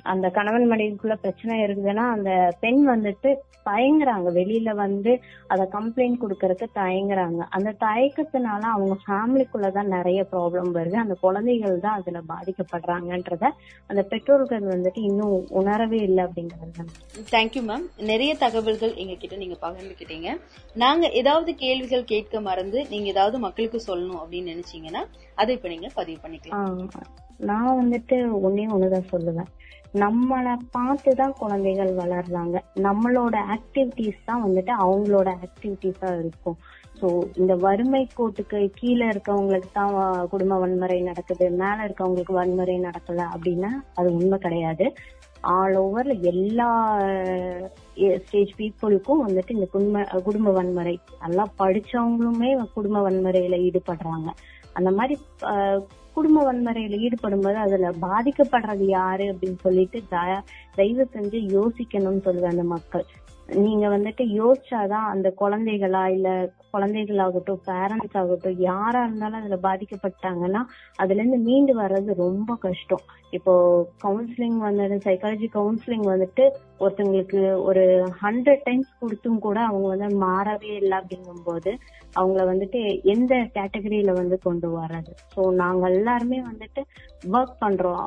அந்த கணவன் மனைவிக்குள்ள பிரச்சனை இருக்குதுன்னா அந்த பெண் வந்துட்டு தயங்குறாங்க. வெளியில வந்து அத கம்ப்ளைண்ட் கொடுக்கறதுக்கு தயங்குறாங்க. அந்த தயக்கத்தினால அவங்க ஃபேமிலிக்குள்ளதான் நிறைய ப்ராப்ளம் வருது. அந்த குழந்தைகள் தான் அதுல பாதிக்கப்படுறாங்கன்றத அந்த பெற்றோர்கள் வந்துட்டு இன்னும் உணரவே இல்லை அப்படிங்கறது தேங்க்யூ மேம் நிறைய தகவல்கள் எங்க கிட்ட நீங்க பகிர்ந்துக்கிட்டீங்க. நாங்க ஏதாவது கேள்விகள் கேட்க மறந்து நீங்க ஏதாவது மக்களுக்கு சொல்லணும் அப்படின்னு நினைச்சீங்கன்னா அதை இப்ப நீங்க பதிவு பண்ணிக்கலாம். நான் வந்துட்டு ஒன்னே ஒண்ணுதான் சொல்லுவேன். நம்மள பார்த்துதான் குழந்தைகள் வளர்றாங்க. நம்மளோட ஆக்டிவிட்டிஸ் தான் வந்துட்டு அவங்களோட ஆக்டிவிட்டிஸா இருக்கும். ஸோ இந்த வறுமை கோட்டுக்கு கீழே இருக்கவங்களுக்கு தான் குடும்ப வன்முறை நடக்குது. மேல இருக்கவங்களுக்கு வன்முறை நடக்கல அப்படின்னா அது உண்மை கிடையாது. ஆல் ஓவர் எல்லா ஸ்டேஜ் பீப்புளுக்கும் வந்துட்டு இந்த குடும்ப குடும்ப வன்முறை. நல்லா படிச்சவங்களுமே குடும்ப வன்முறையில ஈடுபடுறாங்க. அந்த மாதிரி குடும்ப வன்முறையில ஈடுபடும் போது அதுல பாதிக்கப்படுறது யாரு அப்படின்னு சொல்லிட்டு த- தயவு செஞ்சு யோசிக்கணும்னு சொல்லுவேன் அந்த மக்கள். நீங்க வந்துட்டு யோசிச்சாதான் அந்த குழந்தைகளா இல்ல குழந்தைகளாகட்டும் பேரண்ட்ஸ் ஆகட்டும் யாரா இருந்தாலும் அதுல பாதிக்கப்பட்டாங்கன்னா அதுல இருந்து மீண்டு வர்றது ரொம்ப கஷ்டம். இப்போ கவுன்சிலிங் வந்து சைக்காலஜி கவுன்சிலிங் வந்துட்டு ஒருத்தவங்களுக்கு ஒரு ஹண்ட்ரட் டைம்ஸ் கொடுத்தும் கூட அவங்க வந்து மாறவே இல்லை அப்படிங்கும்போது அவங்கள வந்துட்டு எந்த கேட்டகரியில வந்து கொண்டு வர்றது? ஸோ நாங்க எல்லாருமே வந்துட்டு ஒர்க் பண்றோம்.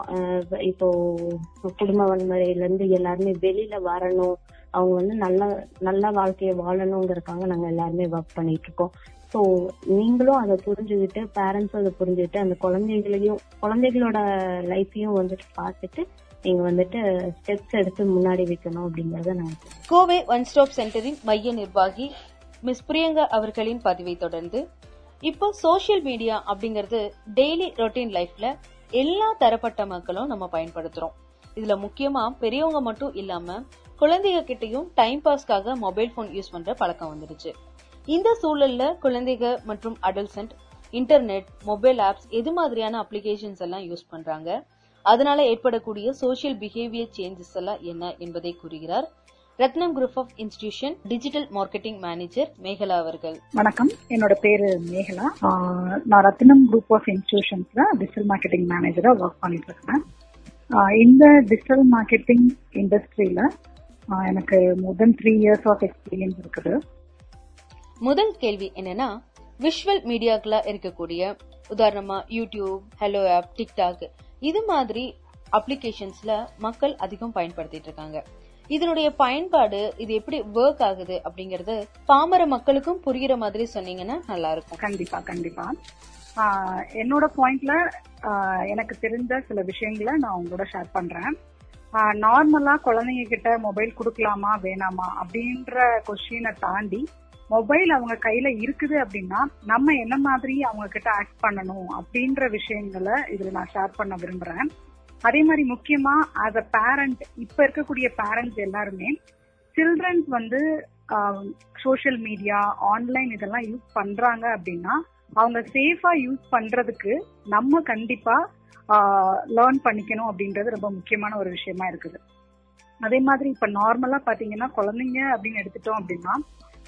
இப்போ குடும்ப வன்முறையில இருந்து எல்லாருமே வெளியில வரணும். அவங்க வந்து நல்ல நல்ல வாழ்க்கையை வாழணுங்கிறதுக்காக நாங்க எல்லாருமே ஒர்க் பண்ணிட்டு இருக்கோம் ஸோ நீங்களும் அதை புரிஞ்சுக்கிட்டு பேரண்ட்ஸும் அதை புரிஞ்சுக்கிட்டு அந்த குழந்தைகளையும் குழந்தைகளோட லைஃப்பையும் வந்துட்டு பார்த்துட்டு நீங்க வந்துட்டு ஸ்டெப்ஸ் எடுத்து முன்னாடி வைக்கணும் அப்படிங்கறத நான் கோவை ஒன் ஸ்டாப் சென்டரின் மைய நிர்வாகி மிஸ் பிரியங்கா அவர்களின் பதிவை தொடர்ந்து இப்போ சோஷியல் மீடியா அப்படிங்கறது டெய்லி ரொட்டீன் லைஃப்ல எல்லா தரப்பட்ட மக்களும் நம்ம பயன்படுத்துறோம். இதுல முக்கியமா பெரியவங்க மட்டும் இல்லாம குழந்தைங்க கிட்டையும் டைம் பாஸ்க்காக மொபைல் போன் யூஸ் பண்ற பழக்கம் வந்துருச்சு இந்த சூழல்ல குழந்தைங்க மற்றும் அடல்சன்ட் இன்டர்நெட் மொபைல் ஆப்ஸ் எது மாதிரியான அப்ளிகேஷன்ஸ் எல்லாம் யூஸ் பண்றாங்க? அதனால ஏற்படக்கூடிய சோஷியல் பிஹேவியர் சேஞ்சஸ் எல்லாம் என்ன என்பதை கூறுகிறார் Ratnam group of institution digital marketing manager Megala அவர்கள். வணக்கம். என்னோட பேரு மேகலா. நான் ரத்னம் குரூப் ஆஃப் இன்ஸ்டிடியூஷன்ஸ்ல டிஜிட்டல் மார்க்கெட்டிங் மேனேஜரா ஒர்க் பண்ணிட்டு இருக்கேன். இந்த டிஜிட்டல் மார்க்கெட்டிங் இண்டஸ்ட்ரியில எனக்கு more than three years of experience இருக்குது. முதல் கேள்வி என்னன்னா விஷுவல் மீடியாக்களா இருக்கக்கூடிய உதாரணமா யூடியூப் ஹலோ ஆப் டிக்டாக் இது மாதிரி அப்ளிகேஷன்ஸ்ல மக்கள் அதிகம் பயன்படுத்திட்டு இருக்காங்க. இதனுடைய பயன்பாடு இது எப்படி ஒர்க் ஆகுது அப்படிங்கறது பாமர மக்களுக்கும் புரியுற மாதிரி சொன்னீங்கன்னா நல்லா இருக்கும் கண்டிப்பா. கண்டிப்பா என்னோட பாயிண்ட்ல எனக்கு தெரிஞ்ச சில விஷயங்களை நான் உங்களோட ஷேர் பண்றேன். நார்மலா குழந்தைங்க கிட்ட மொபைல் கொடுக்கலாமா வேணாமா அப்படின்ற கொஸ்டினை தாண்டி மொபைல் அவங்க கையில இருக்குது அப்படின்னா நம்ம என்ன மாதிரி அவங்க கிட்ட ஆக்ட் பண்ணணும் அப்படின்ற விஷயங்களை இதுல நான் ஷேர் பண்ண விரும்புறேன். அதே மாதிரி முக்கியமா ஆஸ் அ பேரண்ட் இப்ப இருக்கக்கூடிய பேரண்ட்ஸ் எல்லாருமே சில்ட்ரன்ஸ் வந்து சோஷியல் மீடியா ஆன்லைன் இதெல்லாம் யூஸ் பண்றாங்க அப்படின்னா அவங்க சேஃபா யூஸ் பண்றதுக்கு நம்ம கண்டிப்பா லேர்ன் பண்ணிக்கணும் அப்படின்றது ரொம்ப முக்கியமான ஒரு விஷயமா இருக்குது. அதே மாதிரி இப்ப நார்மலா பாத்தீங்கன்னா குழந்தைங்க அப்படின்னு எடுத்துட்டோம் அப்படின்னா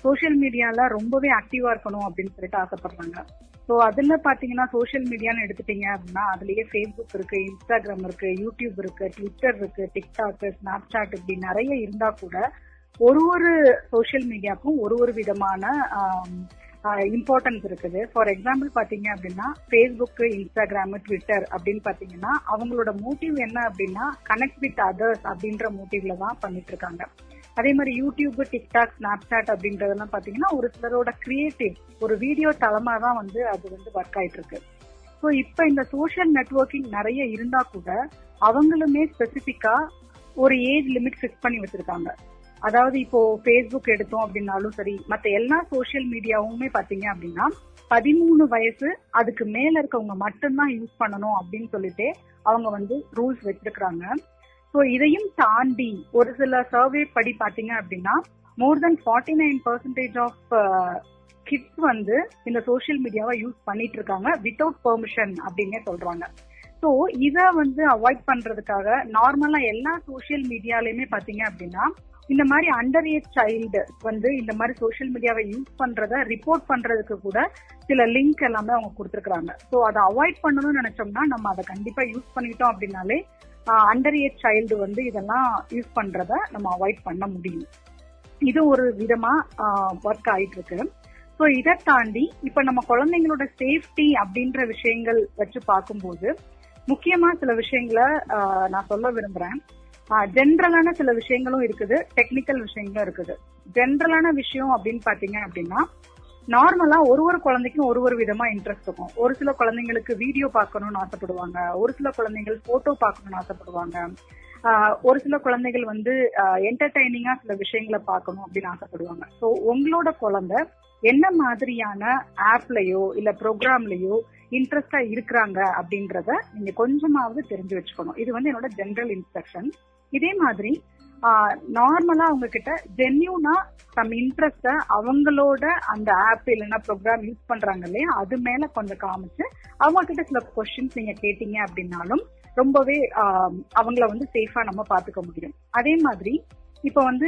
சோஷியல் மீடியால ரொம்பவே ஆக்டிவா இருக்கணும் அப்படின்னு சொல்லிட்டு ஆசைப்படுறாங்க. ஸோ அதுல பாத்தீங்கன்னா சோஷியல் மீடியான்னு எடுத்துட்டீங்க அப்படின்னா அதுலயே ஃபேஸ்புக் இருக்கு இன்ஸ்டாகிராம் இருக்கு யூடியூப் இருக்கு ட்விட்டர் இருக்கு டிக்டாக் ஸ்னாப் சாட் இப்படி நிறைய இருந்தா கூட ஒரு ஒரு சோஷியல் மீடியாவுக்கும் ஒரு ஒரு விதமான இம்பார்ட்டன்ஸ் இருக்குது. ஃபார் எக்ஸாம்பிள் பாத்தீங்க அப்படின்னா ஃபேஸ்புக் இன்ஸ்டாகிராம் ட்விட்டர் அப்படின்னு பாத்தீங்கன்னா அவங்களோட மோட்டிவ் என்ன அப்படின்னா கனெக்ட் வித் அதர்ஸ் அப்படின்ற மோட்டிவ்ல தான் பண்ணிட்டு இருக்காங்க அதே மாதிரி யூடியூப் டிக்டாக் ஸ்னாப் சாட் அப்படின்றதெல்லாம் பாத்தீங்கன்னா ஒரு சிலரோட கிரியேட்டிவ் ஒரு வீடியோ தளமா தான் வந்து அது வந்து ஒர்க் ஆயிட்டு இருக்கு ஸோ இப்ப இந்த சோஷியல் நெட்ஒர்க்கிங் நிறைய இருந்தா கூட அவங்களுமே ஸ்பெசிபிக்கா ஒரு ஏஜ் லிமிட் ஃபிக்ஸ் பண்ணி வச்சிருக்காங்க. அதாவது இப்போ ஃபேஸ்புக் எடுத்தோம் அப்படின்னாலும் சரி மத்த எல்லா சோஷியல் மீடியாவுமே பாத்தீங்க அப்படின்னா பதிமூணு வயசு அதுக்கு மேல இருக்கவங்க மட்டும்தான் யூஸ் பண்ணணும் அப்படின்னு சொல்லிட்டு அவங்க வந்து ரூல்ஸ் வச்சிருக்கிறாங்க. ஸோ இதையும் தாண்டி ஒரு சில சர்வே படி பாத்தீங்க அப்படின்னா more than forty nine percentage of kids வந்து இந்த சோஷியல் மீடியாவை யூஸ் பண்ணிட்டு இருக்காங்க வித்தவுட் பெர்மிஷன் அப்படின்னே சொல்றாங்க. ஸோ இதை வந்து அவாய்ட் பண்றதுக்காக நார்மலா எல்லா சோஷியல் மீடியாலயுமே பாத்தீங்க அப்படின்னா இந்த மாதிரி அண்டர் ஏஜ் சைல்டு வந்து இந்த மாதிரி சோஷியல் மீடியாவை யூஸ் பண்றத ரிப்போர்ட் பண்றதுக்கு கூட சில லிங்க் எல்லாமே அவங்க கொடுத்துருக்காங்க ஸோ அதை அவாய்ட் பண்ணணும்னு நினைச்சோம்னா நம்ம அதை கண்டிப்பா யூஸ் பண்ணிட்டோம் அப்படின்னாலே அண்டர் ஏஜ் சைல்டு வந்து இதெல்லாம் யூஸ் பண்றத நம்ம அவாய்ட் பண்ண முடியும். இது ஒரு விதமா ஒர்க் ஆயிட்டு இருக்கு ஸோ இதை தாண்டி இப்ப நம்ம குழந்தைங்களோட சேஃப்டி அப்படின்ற விஷயங்கள் வச்சு பார்க்கும்போது முக்கியமா சில விஷயங்களை நான் சொல்ல விரும்புறேன். ஜென்ரலான சில விஷயங்களும் இருக்குது. டெக்னிக்கல் விஷயங்களும் இருக்குது. ஜென்ரலான விஷயம் அப்படின்னு பாத்தீங்க அப்படின்னா நார்மலா ஒரு ஒரு குழந்தைக்கும் ஒரு ஒரு விதமா இன்ட்ரெஸ்ட் இருக்கும். ஒரு சில குழந்தைங்களுக்கு வீடியோ பார்க்கணும்னு ஆசைப்படுவாங்க. ஒரு சில குழந்தைகள் போட்டோ பார்க்கணும்னு ஆசைப்படுவாங்க. ஒரு சில குழந்தைகள் வந்து என்டர்டைனிங்கா சில விஷயங்களை பார்க்கணும் அப்படின்னு ஆசைப்படுவாங்க. ஸோ உங்களோட குழந்தை என்ன மாதிரியான ஆப்லயோ இல்ல ப்ரோக்ராம்லயோ இன்ட்ரெஸ்டா இருக்கிறாங்க அப்படின்றத நீங்க கொஞ்சமாவது தெரிஞ்சு வச்சுக்கணும். இது வந்து என்னோட ஜென்ரல் இன்ஸ்ட்ரக்ஷன் இதே மாதிரி நார்மலா அவங்க கிட்ட ஜென்யூனா தம் இன்ட்ரெஸ்ட அவங்களோட அந்த ஆப் இல்லைன்னா ப்ரோக்ராம் யூஸ் பண்றாங்க இல்லையா? அது மேல கொஞ்சம் காமிச்சு அவங்க கிட்ட சில கொஸ்டின்ஸ் நீங்க கேட்டீங்க அப்படின்னாலும் ரொம்பவே அவங்கள வந்து சேஃபா நம்ம பாத்துக்க முடியும். அதே மாதிரி இப்ப வந்து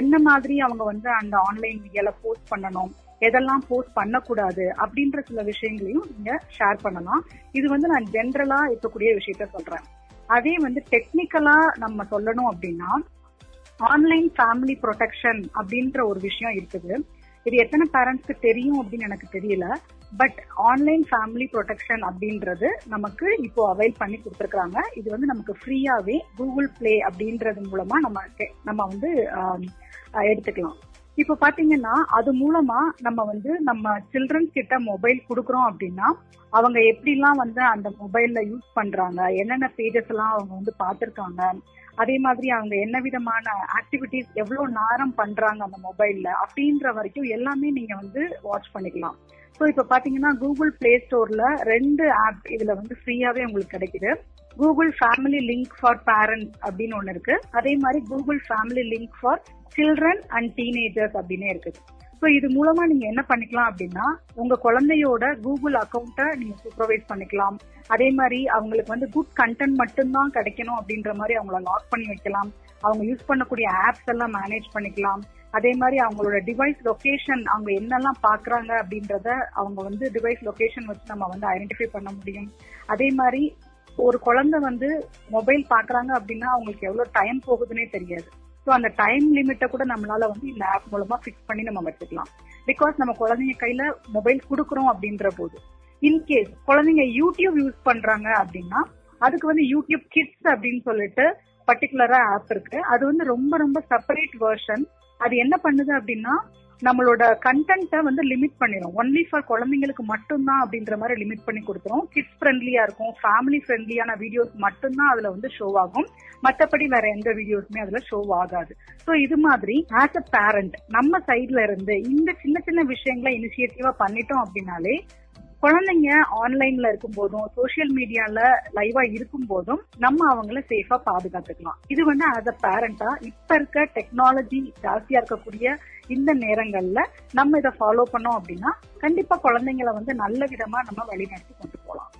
என்ன மாதிரி அவங்க வந்து அந்த ஆன்லைன் மீடியால போஸ்ட் பண்ணணும் எதெல்லாம் போஸ்ட் பண்ணக்கூடாது அப்படின்ற சில விஷயங்களையும் நீங்க ஷேர் பண்ணலாம். இது வந்து நான் ஜென்ரலா இருக்கக்கூடிய விஷயத்த சொல்றேன். அதே வந்து டெக்னிக்கலா நம்ம சொல்லணும் அப்படின்னா ஆன்லைன் ஃபேமிலி ப்ரொடெக்ஷன் அப்படின்ற ஒரு விஷயம் இருக்குது. இது எத்தனை பேரண்ட்ஸ்க்கு தெரியும் அப்படின்னு எனக்கு தெரியல. பட் ஆன்லைன் ஃபேமிலி ப்ரொடெக்ஷன் அப்படின்றது நமக்கு இப்போ அவைல் பண்ணி கொடுத்துருக்காங்க இது வந்து நமக்கு ஃப்ரீயாவே கூகுள் பிளே அப்படின்றது மூலமா நம்ம நம்ம வந்து எடுத்துக்கலாம். இப்போ பாத்தீங்கன்னா அது மூலமா நம்ம வந்து நம்ம சில்ட்ரன்ஸ் கிட்ட மொபைல் கொடுக்குறோம் அப்படின்னா அவங்க எப்படிலாம் வந்து அந்த மொபைல்ல யூஸ் பண்றாங்க என்னென்ன பேஜஸ் எல்லாம் அவங்க வந்து பார்த்திருக்காங்க அதே மாதிரி அவங்க என்ன விதமான ஆக்டிவிட்டிஸ் எவ்வளவு நேரம் பண்றாங்க அந்த மொபைல்ல அப்படின்ற வரைக்கும் எல்லாமே நீங்க வந்து வாட்ச் பண்ணிக்கலாம். ஸோ இப்போ பாத்தீங்கன்னா கூகுள் பிளே ஸ்டோர்ல ரெண்டு ஆப் இதுல வந்து ஃப்ரீயாவே உங்களுக்கு கிடைக்குது. Google family link for parents அப்படின்னு ஒன்று இருக்கு. அதே மாதிரி Google family link for children and teenagers அப்படின்னே இருக்குது ஸோ இது மூலமா நீங்க என்ன பண்ணிக்கலாம் அப்படின்னா உங்க குழந்தையோட கூகுள் அக்கௌண்ட்டை நீங்க சூப்பர்வைஸ் பண்ணிக்கலாம். அதே மாதிரி அவங்களுக்கு வந்து குட் கண்டென்ட் மட்டும்தான் கிடைக்கணும் அப்படின்ற மாதிரி அவங்கள லாக் பண்ணி வைக்கலாம். அவங்க யூஸ் பண்ணக்கூடிய ஆப்ஸ் எல்லாம் மேனேஜ் பண்ணிக்கலாம். அதே மாதிரி அவங்களோட டிவைஸ் லொகேஷன் அவங்க என்னெல்லாம் பாக்குறாங்க அப்படின்றத அவங்க வந்து டிவைஸ் லொகேஷன் வச்சு நம்ம வந்து ஐடென்டிஃபை பண்ண முடியும். அதே மாதிரி ஒரு குழந்தை வந்து மொபைல் பாக்குறாங்க அப்படின்னா அவங்களுக்கு எவ்வளவு டைம் போகுதுன்னே தெரியாது. ஸோ அந்த டைம் லிமிட்டை கூட நம்மளால வந்து இந்த ஆப் மூலமா ஃபிக்ஸ் பண்ணி நம்ம வச்சுக்கலாம். பிகாஸ் நம்ம குழந்தைங்க கையில மொபைல் கொடுக்குறோம் அப்படின்ற போது இன்கேஸ் குழந்தைங்க யூடியூப் யூஸ் பண்றாங்க அப்படின்னா அதுக்கு வந்து யூடியூப் கிட்ஸ் அப்படின்னு சொல்லிட்டு பர்டிகுலரா ஆப் இருக்கு. அது வந்து ரொம்ப ரொம்ப செப்பரேட் வெர்ஷன் அது என்ன பண்ணுது அப்படின்னா நம்மளோட கண்டென்ட்டை வந்து லிமிட் பண்ணிடும் ஒன்லி ஃபார் குழந்தைங்களுக்கு மட்டும்தான் அப்படின்ற மாதிரி லிமிட் பண்ணி கொடுத்துரும். கிட்ஸ் ஃப்ரெண்ட்லியா இருக்கும். ஃபேமிலி ஃப்ரெண்ட்லியான வீடியோஸ் மட்டும்தான் அதுல வந்து ஷோ ஆகும். மற்றபடி வேற எந்த வீடியோஸுமே அதுல ஷோ ஆகாது. ஸோ இது மாதிரி ஆஸ் அ பேரண்ட் நம்ம சைட்ல இருந்து இந்த சின்ன சின்ன விஷயங்களை இனிஷியேட்டிவா பண்ணிட்டோம் அப்படின்னாலே குழந்தைங்க ஆன்லைன்ல இருக்கும் போதும் சோசியல் மீடியால லைவா இருக்கும் போதும் நம்ம அவங்கள சேஃபா பாதுகாத்துக்கலாம். இது வந்து ஆஸ் அ பேரண்டா இப்ப இருக்க டெக்னாலஜி ஜாஸ்தியா இருக்கக்கூடிய இந்த நேரங்கள்ல நம்ம இதை ஃபாலோ பண்ணோம் அப்படின்னா கண்டிப்பா குழந்தைங்களை வந்து நல்ல விதமா நம்ம வழிநடத்தி கொண்டு போகலாம்.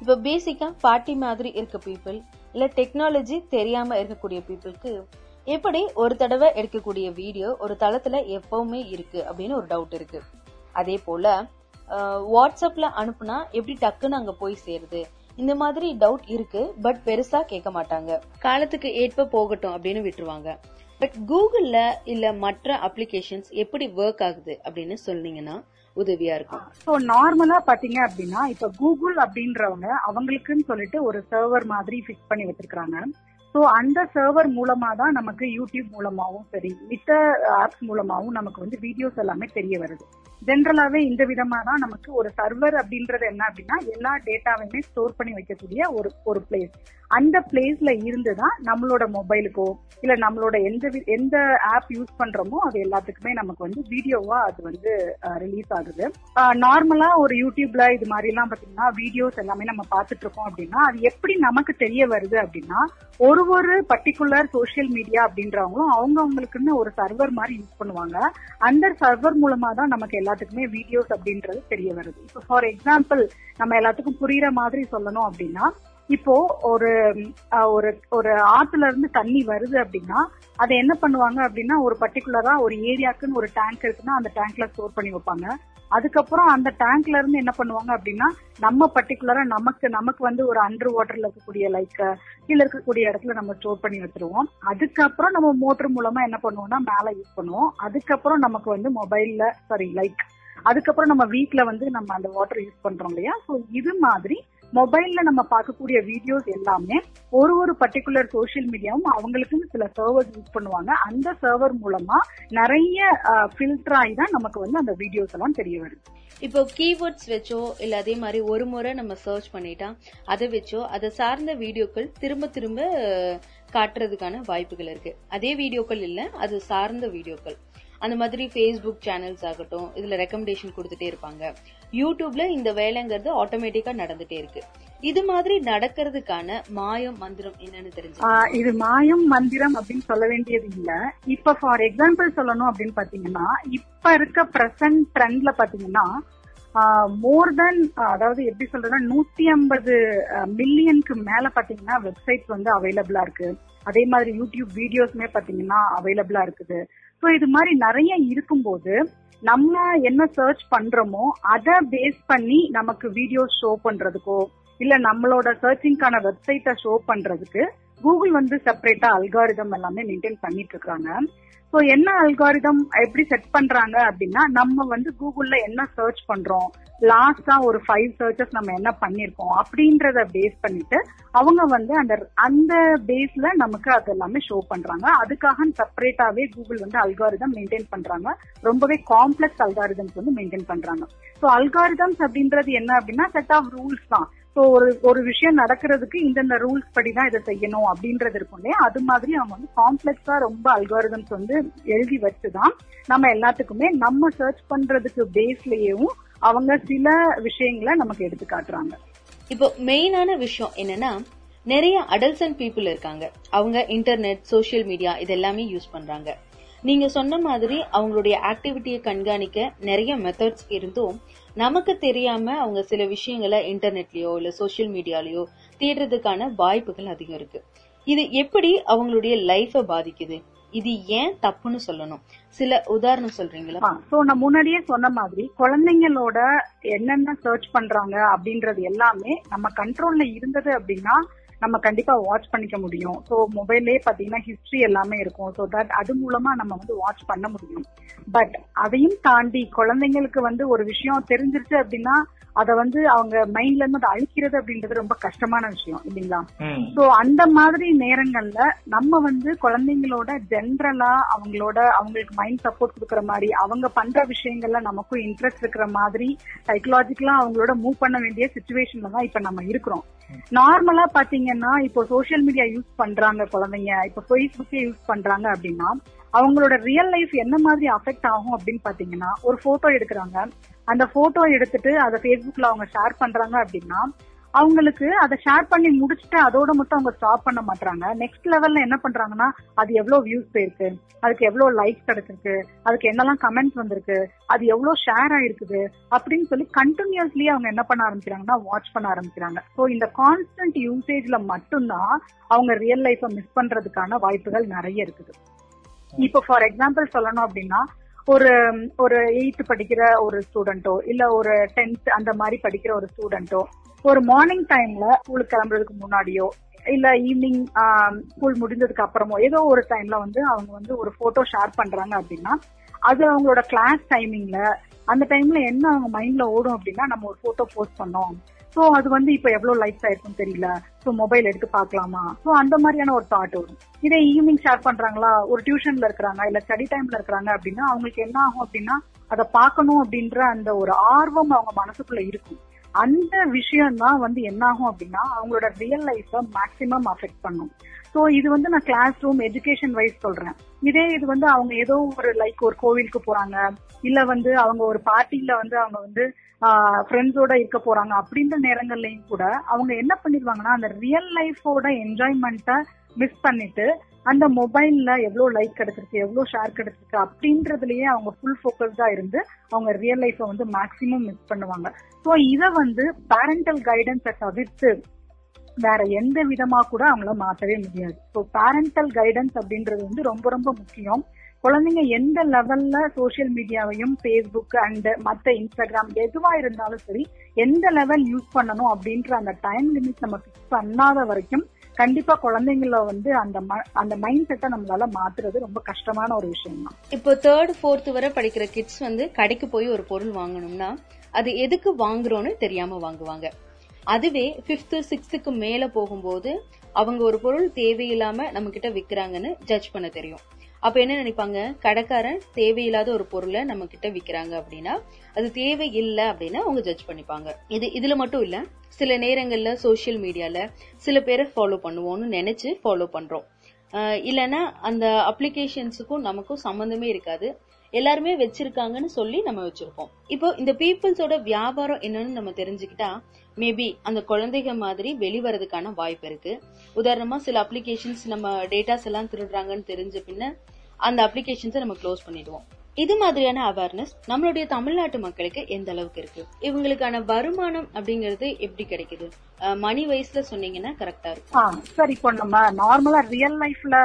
இப்ப பேசிக்கா பாட்டி மாதிரி இருக்க பீப்புள் இல்ல டெக்னாலஜி தெரியாம இருக்கக்கூடிய பீப்புளுக்கு எப்படி ஒரு தடவை எடுக்கக்கூடிய வீடியோ ஒரு தளத்துல எப்பவுமே இருக்கு அப்படின்னு ஒரு டவுட் இருக்கு. அதே போல வாட்ஸ்அப்ல அனுப்புனா எப்படி டக்குன்னு அங்க போய் சேருது? இந்த மாதிரி டவுட் இருக்கு பட் பெருசா கேட்க மாட்டாங்க. காலத்துக்கு ஏற்ப போகட்டும் அப்படின்னு விட்டுருவாங்க. பட் கூகுள்ல இல்ல மற்ற அப்ளிகேஷன்ஸ் எப்படி ஒர்க் ஆகுது அப்படின்னு சொன்னீங்கன்னா உதவியா இருக்கும். ஸோ நார்மலா பாத்தீங்க அப்படின்னா இப்ப கூகுள் அப்படின்றவங்க அவங்களுக்குன்னு சொல்லிட்டு ஒரு சர்வர் மாதிரி ஃபிக்ஸ் பண்ணி வச்சிருக்காங்க ஸோ அந்த சர்வர் மூலமா தான் நமக்கு யூடியூப் மூலமாவும் சரி மித்த ஆப்ஸ் மூலமாவும் நமக்கு வந்து வீடியோஸ் எல்லாமே தெரிய வருது. ஜென்ரலாவே இந்த விதமா தான் நமக்கு ஒரு சர்வர் அப்படின்றது என்ன அப்படின்னா எல்லா டேட்டாவையுமே ஸ்டோர் பண்ணி வைக்கக்கூடிய ஒரு ஒரு பிளேஸ் அந்த பிளேஸ்ல இருந்து தான் நம்மளோட மொபைலுக்கோ இல்ல நம்மளோட எந்த வி- எந்த ஆப் யூஸ் பண்றோமோ அது எல்லாத்துக்குமே நமக்கு வந்து வீடியோவா அது வந்து ரிலீஸ் ஆகுது. நார்மலா ஒரு யூடியூப்ல இது மாதிரி எல்லாம் பாத்தீங்கன்னா வீடியோஸ் எல்லாமே நம்ம பாத்துட்டு இருக்கோம் அப்படின்னா அது எப்படி நமக்கு தெரிய வருது அப்படின்னா ஒரு ஒரு பர்டிகுலர் சோஷியல் மீடியா அப்படின்றவங்களும் அவங்க அவங்களுக்குன்னு ஒரு சர்வர் மாதிரி யூஸ் பண்ணுவாங்க. அந்த சர்வர் மூலமா தான் நமக்கு எல்லாத்துக்குமே வீடியோஸ் அப்படின்றது தெரிய வருது. இப்போ ஃபார் எக்ஸாம்பிள் நம்ம எல்லாத்துக்கும் புரியுற மாதிரி சொல்லணும் அப்படின்னா இப்போ ஒரு ஒரு ஒரு ஆத்துல இருந்து தண்ணி வருது அப்படின்னா அதை என்ன பண்ணுவாங்க அப்படின்னா ஒரு பர்டிகுலரா ஒரு ஏரியாக்குன்னு ஒரு டேங்க் இருக்குன்னா அந்த டேங்க்ல ஸ்டோர் பண்ணி வைப்பாங்க. அதுக்கப்புறம் அந்த டேங்க்ல இருந்து என்ன பண்ணுவாங்க அப்படின்னா நம்ம பர்டிகுலரா நமக்கு நமக்கு வந்து ஒரு அண்டர் வாட்டர்ல இருக்கக்கூடிய லைக் கீழே இருக்கக்கூடிய இடத்துல நம்ம ஸ்டோர் பண்ணி வச்சிருவோம். அதுக்கப்புறம் நம்ம மோட்டர் மூலமா என்ன பண்ணுவோம்னா மேல யூஸ் பண்ணுவோம். அதுக்கப்புறம் நமக்கு வந்து மொபைல்ல சாரி லைக் அதுக்கப்புறம் நம்ம வீட்ல வந்து நம்ம அந்த வாட்டர் யூஸ் பண்றோம் இல்லையா? சோ இது மாதிரி மொபைல்ல நம்ம பார்க்கக்கூடிய வீடியோஸ் எல்லாமே ஒரு ஒரு பர்டிகுலர் சோஷியல் மீடியாவும் அவங்களுக்குன்னு சில சர்வர்ஸ் யூஸ் பண்ணுவாங்க. அந்த சர்வர் மூலமா நிறைய ஃபில்டர் ஆகி தான் நமக்கு வந்து அந்த வீடியோஸ் எல்லாம் தெரிய வருது. இப்போ கீவேர்ட்ஸ் வச்சோ இல்ல அதே மாதிரி ஒரு முறை நம்ம சர்ச் பண்ணிட்டா அதை வச்சோ அதை சார்ந்த வீடியோக்கள் திரும்ப திரும்ப காட்டுறதுக்கான வாய்ப்புகள் இருக்கு. அதே வீடியோக்கள் இல்ல அது சார்ந்த வீடியோக்கள். அந்த மாதிரி ஃபேஸ்புக் சேனல்ஸ் ஆகட்டும் இதுல ரெக்கமெண்டேஷன் கொடுத்துட்டே இருப்பாங்க. யூடியூப்ல இந்த வேலைங்கிறது ஆட்டோமேட்டிக்கா நடந்துட்டே இருக்கு. இது மாதிரி நடக்கிறதுக்கான மாயம் மந்திரம் என்னன்னு தெரிஞ்சு இது மாயம் மந்திரம் அப்படின்னு சொல்ல வேண்டியது இல்ல. இப்ப ஃபார் எக்ஸாம்பிள் சொல்லணும் அப்படின்னு பாத்தீங்கன்னா இப்ப இருக்க பிரசன்ட் ட்ரெண்ட்ல பாத்தீங்கன்னா மோர் தென் அதாவது எப்படி சொல்றதுன்னா நூத்தி ஐம்பது மில்லியனுக்கு மேல பாத்தீங்கன்னா வெப்சைட்ஸ் வந்து அவைலபிளா இருக்கு. அதே மாதிரி யூடியூப் வீடியோஸ்மே பாத்தீங்கன்னா அவைலபிளா இருக்குது. ஸோ இது மாதிரி நிறைய இருக்கும்போது நம்ம என்ன சர்ச் பண்றோமோ அதை பேஸ் பண்ணி நமக்கு வீடியோஸ் ஷோ பண்றதுக்கோ இல்ல நம்மளோட சர்ச்சிங்கான வெப்சைட்டை ஷோ பண்றதுக்கு கூகுள் வந்து செப்பரேட்டா அல்காரிதம் எல்லாமே மெயின்டைன் பண்ணிட்டு இருக்காங்க. ஸோ என்ன அல்காரிதம் எப்படி செட் பண்றாங்க அப்படின்னா நம்ம வந்து கூகுள்ல என்ன சர்ச் பண்றோம் லாஸ்டா ஒரு ஃபைவ் சர்ச்சஸ் நம்ம என்ன பண்ணிருக்கோம் அப்படின்றத பேஸ் பண்ணிட்டு அவங்க வந்து அந்த அந்த பேஸ்ல நமக்கு அது எல்லாமே ஷோ பண்றாங்க. அதுக்காக செப்பரேட்டாவே கூகுள் வந்து அல்காரிதம் மெயின்டைன் பண்றாங்க. ரொம்பவே காம்ப்ளெக்ஸ் அல்காரிதம்ஸ் வந்து மெயின்டைன் பண்றாங்க. ஸோ அல்காரிதம்ஸ் அப்படின்றது என்ன அப்படின்னா செட் ஆஃப் ரூல்ஸ் தான். ஸோ ஒரு ஒரு விஷயம் நடக்கிறதுக்கு இந்தந்த ரூல்ஸ் படி தான் இதை செய்யணும் அப்படின்றது இருக்கும் இல்லையா? அது மாதிரி அவங்க வந்து காம்ப்ளெக்ஸா ரொம்ப அல்காரிதம்ஸ் வந்து எழுதி வச்சுதான் நம்ம எல்லாத்துக்குமே நம்ம சர்ச் பண்றதுக்கு பேஸ்லயும் அவங்க சில விஷயங்களை நமக்கு எடுத்து காட்டுறாங்க. இப்போ மெயினான விஷயம் என்னன்னா நிறைய அடல்ட்ஸ் அண்ட் பீப்புள் இருக்காங்க. அவங்க இன்டர்நெட் சோஷியல் மீடியா இது எல்லாமே யூஸ் பண்றாங்க. நீங்க சொன்ன மாதிரி அவங்களுடைய ஆக்டிவிட்டியை கண்காணிக்க நிறைய மெத்தட்ஸ் இருந்தும் நமக்கு தெரியாம அவங்க சில விஷயங்களை இன்டர்நெட்லயோ இல்ல சோஷியல் மீடியாலயோ தேடுறதுக்கான வாய்ப்புகள் அதிகம் இருக்கு. இது எப்படி அவங்களுடைய லைஃப பாதிக்குது? இது ஏன் தப்புன்னு சொல்லணும். சில உதாரணம் சொல்றீங்களா? சோ நான் முன்னாடியே சொன்ன மாதிரி குழந்தைங்களோட என்னென்ன சர்ச் பண்றாங்க அப்படின்றது எல்லாமே நம்ம கண்ட்ரோல்ல இருந்தது அப்படின்னா நம்ம கண்டிப்பா வாட்ச் பண்ணிக்க முடியும். ஸோ மொபைல்லே பாத்தீங்கன்னா ஹிஸ்டரி எல்லாமே இருக்கும். ஸோ தட் அது மூலமா நம்ம வந்து வாட்ச் பண்ண முடியும். பட் அதையும் தாண்டி குழந்தைங்களுக்கு வந்து ஒரு விஷயம் தெரிஞ்சிருச்சு அப்படின்னா அதை வந்து அவங்க மைண்ட்ல இருந்து அதை அழிக்கிறது அப்படின்றது ரொம்ப கஷ்டமான விஷயம் இல்லைங்களா? சோ அந்த மாதிரி நேரங்கள்ல நம்ம வந்து குழந்தைங்களோட ஜென்ரலா அவங்களோட அவங்களுக்கு மைண்ட் சப்போர்ட் கொடுக்கற மாதிரி அவங்க பண்ற விஷயங்கள்ல நமக்கும் இன்ட்ரெஸ்ட் இருக்கிற மாதிரி சைக்கலாஜிக்கலா அவங்களோட மூவ் பண்ண வேண்டிய சுச்சுவேஷன்ல தான் இப்ப நம்ம இருக்கிறோம். நார்மலா பாத்தீங்கன்னா இப்போ சோசியல் மீடியா யூஸ் பண்றாங்க குழந்தைங்க இப்போ ஃபேஸ்புக்கே யூஸ் பண்றாங்க அப்படின்னா அவங்களோட ரியல் லைஃப் என்ன மாதிரி அஃபெக்ட் ஆகும் அப்படின்னு பாத்தீங்கன்னா ஒரு போட்டோ எடுக்கிறாங்க. அந்த போட்டோ எடுத்துட்டு அதை ஃபேஸ்புக்ல அவங்க ஷேர் பண்றாங்க அப்படின்னா அவங்களுக்கு அதை ஷேர் பண்ணி முடிச்சுட்டு அதோட மட்டும் அவங்க ஸ்டாப் பண்ண மாட்டாங்க நெக்ஸ்ட் லெவல்ல என்ன பண்றாங்கன்னா அது எவ்வளவு வியூஸ் போயிருக்கு அதுக்கு எவ்வளவு லைக்ஸ் கிடைச்சிருக்கு அதுக்கு என்னெல்லாம் கமெண்ட்ஸ் வந்திருக்கு அது எவ்வளவு ஷேர் ஆயிருக்குது அப்படின்னு சொல்லி கண்டினியூஸ்லி அவங்க என்ன பண்ண ஆரம்பிக்கிறாங்கன்னா வாட்ச் பண்ண ஆரம்பிக்கிறாங்க. ஸோ இந்த கான்ஸ்டன்ட் யூசேஜ்ல மட்டும்தான் அவங்க ரியல் லைஃப மிஸ் பண்றதுக்கான வாய்ப்புகள் நிறைய இருக்குது. இப்போ ஃபார் எக்ஸாம்பிள் சொல்லணும் அப்படின்னா ஒரு ஒரு எயித்து படிக்கிற ஒரு ஸ்டூடெண்டோ இல்ல ஒரு டென்த் அந்த மாதிரி படிக்கிற ஒரு ஸ்டூடெண்டோ ஒரு மார்னிங் டைம்ல ஸ்கூலுக்கு கிளம்புறதுக்கு முன்னாடியோ இல்ல ஈவினிங் ஸ்கூல் முடிஞ்சதுக்கு அப்புறமோ ஏதோ ஒரு டைம்ல வந்து அவங்க வந்து ஒரு போட்டோ ஷேர் பண்றாங்க அப்படின்னா அது அவங்களோட கிளாஸ் டைமிங்ல அந்த டைம்ல என்ன அவங்க மைண்ட்ல ஓடும் அப்படின்னா நம்ம ஒரு போட்டோ போஸ்ட் பண்ணோம். சோ அது வந்து இப்ப எவ்வளவு லைக்ஸ் ஆயிருக்கும் தெரியல. சோ மொபைல் எடுத்து பாக்கலாமா சோ அந்த மாதிரியான ஒரு தாட் வரும். இதே ஈவினிங் ஷேர் பண்றாங்களா? ஒரு டியூஷன்ல இருக்கிறாங்க இல்ல ஸ்டடி டைம்ல இருக்கிறாங்க அப்படின்னா அவங்களுக்கு என்ன ஆகும் அப்படின்னா அதை பார்க்கணும் அப்படின்ற அந்த ஒரு ஆர்வம் அவங்க மனசுக்குள்ள இருக்கும். அந்த விஷயம் தான் வந்து என்ன ஆகும் அப்படின்னா அவங்களோட ரியல் லைஃப மேக்சிமம் அஃபெக்ட் பண்ணும். சோ இது வந்து நான் கிளாஸ் ரூம் எஜுகேஷன் வைஸ் சொல்றேன். இதே இது வந்து அவங்க ஏதோ ஒரு லைக் ஒரு கோவிலுக்கு போறாங்க இல்ல வந்து அவங்க ஒரு பார்ட்டியில வந்து அவங்க வந்து ஃப்ரெண்ட்ஸோட இருக்க போறாங்க அப்படின்ற நேரங்கள்லயும் கூட அவங்க என்ன பண்ணிடுவாங்கன்னா அந்த ரியல் லைஃபோட என்ஜாய்மெண்ட்டை மிஸ் பண்ணிட்டு அந்த மொபைல்ல எவ்வளவு லைக் கிடைச்சிருக்கு எவ்வளவு ஷேர் கிடைச்சிருக்கு அப்படின்றதுலயே அவங்க ஃபுல் ஃபோக்கஸ்டா இருந்து அவங்க ரியல் லைஃப வந்து மேக்சிமம் மிஸ் பண்ணுவாங்க. ஸோ இத வந்து பேரண்டல் கைடன்ஸை தவிர்த்து வேற எந்த விதமா கூட அவங்கள மாற்றவே முடியாது. ஸோ பேரண்டல் கைடன்ஸ் அப்படின்றது வந்து ரொம்ப ரொம்ப முக்கியம். குழந்தைங்க எந்த லெவல்ல சோசியல் மீடியாவையும் பேஸ்புக் அண்ட் மத்த இன்ஸ்டாகிராம் எதுவா இருந்தாலும் சரி எந்த லெவல் யூஸ் பண்ணணும் அப்படின்ற அந்த டைம் லிமிட் நம்ம பிக்ஸ் பண்ணாத வரைக்கும் கண்டிப்பா குழந்தைங்கள வந்து அந்த அந்த மைண்ட் செட்டை நம்மளால மாத்துறது ரொம்ப கஷ்டமான ஒரு விஷயம் தான் இப்போ தேர்ட் ஃபோர்த் வரை படிக்கிற கிட்ஸ் வந்து கடைக்கு போய் ஒரு பொருள் வாங்கணும்னா அது எதுக்கு வாங்குறோம்னு தெரியாம வாங்குவாங்க. அதுவே பிப்த் சிக்ஸ்த்துக்கு மேல போகும்போது அவங்க ஒரு பொருள் தேவையில்லாம நம்ம கிட்ட விக்கிறாங்கன்னு ஜட்ஜ் பண்ண தெரியும். அப்ப என்ன நினைப்பாங்க? கடைக்காரன் தேவையில்லாத ஒரு பொருளை நம்ம கிட்ட விக்கிறாங்க அப்படின்னா அது தேவை இல்லை அப்படின்னா அவங்க ஜட்ஜ் பண்ணிப்பாங்க. இது இதுல மட்டும் இல்ல சில நேரங்கள்ல சோசியல் மீடியால சில பேரை ஃபாலோ பண்ணுவோம்னு நினைச்சு ஃபாலோ பண்றோம். இல்லைன்னா அந்த அப்ளிகேஷன்ஸுக்கும் நமக்கும் சம்பந்தமே இருக்காது. எல்லாருமே வச்சிருக்காங்கன்னு சொல்லி நம்ம வச்சிருப்போம். இப்போ இந்த பீப்புள்ஸோட வியாபாரம் என்னன்னு நம்ம தெரிஞ்சுக்கிட்டா மேபி அந்த குழந்தைங்க மாதிரி வெளிவரதுக்கான வாய்ப்பு இருக்கு. உதாரணமா சில அப்ளிகேஷன்ஸ் நம்ம டேட்டாஸ் எல்லாம் திருடுறாங்கன்னு தெரிஞ்ச பின்ன அந்த அப்ளிகேஷன்ஸை நம்ம க்ளோஸ் பண்ணிடுவோம். இது மாதிரியான அவேர்னஸ் நம்மளுடைய தமிழ்நாட்டு மக்களுக்கு எந்த அளவுக்கு இருக்கு? இவங்களுக்கான வருமானம் அப்படிங்கறது எப்படி கிடைக்குது? மணி வயசுல சொன்னீங்கன்னா கரெக்டா இருக்கும். சார் இப்போ நம்ம நார்மலா ரியல் லைஃப்ல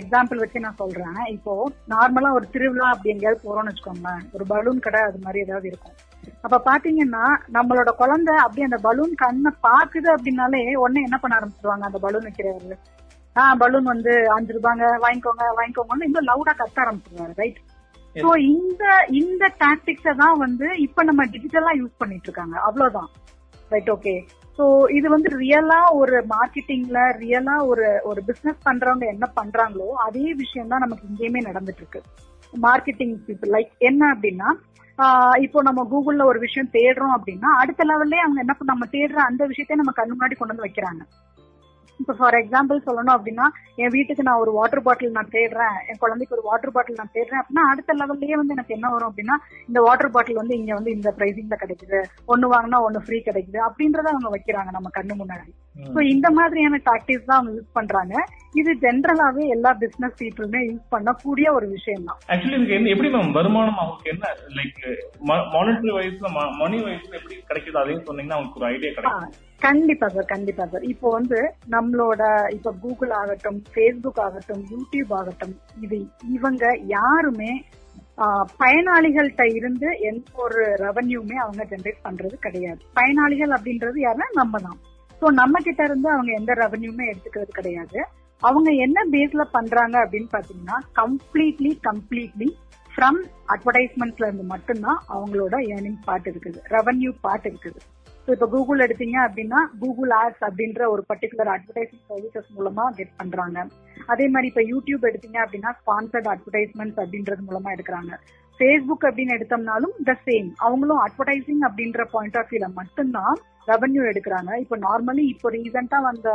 எக்ஸாம்பிள் வச்சு நான் சொல்றேன். இப்போ நார்மலா ஒரு திருவிழா அப்படி எங்கேயாவது போறோம்னு வச்சுக்கோங்களேன். ஒரு பலூன் கடை அது மாதிரி ஏதாவது இருக்கும். அப்ப பாத்தீங்கன்னா நம்மளோட குழந்தை அப்படி அந்த பலூன் கண்ணை பாக்குது அப்படின்னாலே உடனே என்ன பண்ண ஆரம்பிச்சிருவாங்க அந்த பலூன் வைக்கிறவரு? ஆஹ் பலூன் வந்து அஞ்சு ரூபாங்க வாங்கிக்கோங்க வாங்கிக்கோங்கன்னு இன்னும் லவுடா கத்த ஆரம்பிச்சிருவாரு ரைட் சோ இந்த இந்த டாக்டிக்ஸ தான் வந்து இப்ப நம்ம டிஜிட்டலா யூஸ் பண்ணிட்டு இருக்காங்க அவ்வளவுதான். ரைட் ஓகே சோ இது வந்து ரியலா ஒரு மார்க்கெட்டிங்ல ரியலா ஒரு ஒரு பிசினஸ் பண்றவங்க என்ன பண்றாங்களோ அதே விஷயம் தான் நமக்கு இங்கேயுமே நடந்துட்டு இருக்கு மார்க்கெட்டிங் பீப்புள் லைக் என்ன அப்படின்னா இப்போ நம்ம கூகுள்ல ஒரு விஷயம் தேடுறோம் அப்படின்னா அடுத்த லெவல்லே அவங்க என்ன பண்ண- நம்ம தேடுற அந்த விஷயத்தை நம்ம கண் முன்னாடி கொண்டு வந்து வைக்கிறாங்க. இப்போ ஃபார் எக்ஸாம்பிள் சொல்லணும் அப்படின்னா என் வீட்டுக்கு நான் ஒரு வாட்டர் பாட்டில் நான் தேடுறேன் என் குழந்தைக்கு ஒரு வாட்டர் பாட்டில் நான் தேடுறேன் அப்படின்னா அடுத்த லெவல்லயே வந்து எனக்கு என்ன வரும் அப்படின்னா இந்த வாட்டர் பாட்டில் வந்து இங்க வந்து இந்த பிரைசிங்ல கிடைக்குது. ஒன்னு வாங்கினா ஒன்னு ஃப்ரீ கிடைக்குது. அப்படின்றத அவங்க வைக்கிறாங்க நம்ம கண்ணு முன்னாடி. சோ இந்த மாதிரியான டாக்டிக்ஸ் தான் அவங்க யூஸ் பண்றாங்க. இது ஜென்ரலாவே எல்லா பிசினஸ் பீப்புளுமே யூஸ் பண்ணக்கூடிய ஒரு விஷயம் தான் ஆக்சுவலி இதுக்கு என்ன எப்படி மேம் வருமானம் அவங்களுக்கு என்ன? லைக் மானிட்டரி வைஸ்ல மணி வைஸ்ல எப்படி கிடைக்குது அதையும் சொன்னீங்கன்னா அவங்களுக்கு ஒரு ஐடியா கிடைக்கும். கண்டிப்பா சார் கண்டிப்பா சார். இப்போ வந்து நம்மளோட இப்ப கூகுள் ஆகட்டும் ஃபேஸ்புக் ஆகட்டும் யூடியூப் ஆகட்டும் இது இவங்க யாருமே பயனாளிகள்கிட்ட இருந்து எந்த ஒரு ரெவன்யூமே அவங்க ஜென்ரேட் பண்றது கிடையாது. பயனாளிகள் அப்படின்றது யாருன்னா நம்ம தான். ஸோ நம்ம கிட்ட இருந்து அவங்க எந்த ரெவன்யூமே எடுத்துக்கிறது கிடையாது. அவங்க என்ன பேஸ்ல பண்றாங்க அப்படின்னு பாத்தீங்கன்னா கம்ப்ளீட்லி கம்ப்ளீட்லி ஃப்ரம் அட்வர்டைஸ்மெண்ட்ஸ்ல இருந்து மட்டும்தான் அவங்களோட ஏர்னிங் பார்ட் இருக்குது ரெவன்யூ பார்ட் இருக்குது. இப்போ கூகுள் எடுத்தீங்க அப்படின்னா கூகுள் ஆட்ஸ் அப்படின்ற ஒரு பர்டிகுலர் அட்வர்டைசிங் சர்வீசஸ் மூலமா கெட் பண்றாங்க. அதே மாதிரி இப்போ யூடியூப் எடுத்தீங்க அப்படின்னா ஸ்பான்சர்ட் அட்வர்டைஸ்மெண்ட்ஸ் அப்படின்றது மூலமா எடுக்கிறாங்க. ஃபேஸ்புக் அப்படின்னு எடுத்தோம்னாலும் த சேம் அவங்களும் அட்வர்டைசிங் அப்படின்ற பாயிண்ட் ஆஃப் வியூல மட்டும்தான் ரெவன்யூ எடுக்கிறாங்க. இப்போ நார்மலி இப்போ ரீசெண்டா வந்த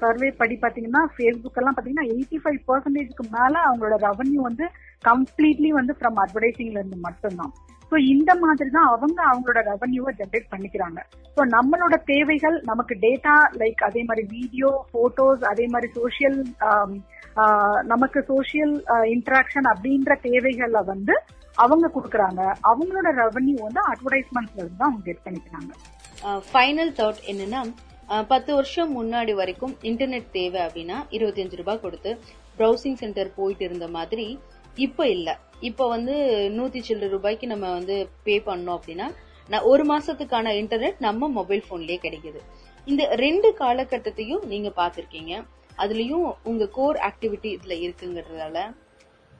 சர்வே படி பாத்தீங்கன்னா ஃபேஸ்புக் எல்லாம் பாத்தீங்கன்னா எயிட்டி ஃபைவ் பர்சன்டேஜ்க்கு மேல அவங்களோட ரெவன்யூ வந்து கம்ப்ளீட்லி வந்து ஃப்ரம் அட்வர்டைசிங்ல இருந்து மட்டும்தான். ஸோ இந்த மாதிரி தான் அவங்க அவங்களோட ரெவன்யூவை ஜென்ரேட் பண்ணிக்கிறாங்க. ஸோ நம்மளோட தேவைகள் நமக்கு டேட்டா லைக் அதே மாதிரி வீடியோ போட்டோஸ் அதே மாதிரி சோஷியல் um, uh, நமக்கு சோஷியல் இன்ட்ராக்ஷன் uh, அப்படின்ற தேவைகளை வந்து அவங்க கொடுக்குறாங்க. அவங்களோட ரெவன்யூ வந்து அட்வர்டைஸ்மெண்ட்ஸ்ல இருந்து தான் அவங்க கெட் பண்ணிக்கிறாங்க. Uh, ஃபைனல் தாட் என்னன்னா பத்து வருஷம் முன்னாடி வரைக்கும் இன்டர்நெட் தேவை அப்படின்னா இருபத்தஞ்சு ரூபாய் கொடுத்து ப்ரௌசிங் சென்டர் போயிட்டு இருந்த மாதிரி இப்ப இல்ல. இப்ப வந்து நூத்தி சில்லற ரூபாய்க்கு நம்ம வந்து பே பண்ணோம் அப்படின்னா நான் ஒரு மாசத்துக்கான இன்டர்நெட் நம்ம மொபைல் போன்லயே கிடைக்குது. இந்த ரெண்டு காலகட்டத்தையும் நீங்க பாத்திருக்கீங்க அதுலயும் உங்க கோர் ஆக்டிவிட்டி இதுல இருக்குங்கிறதால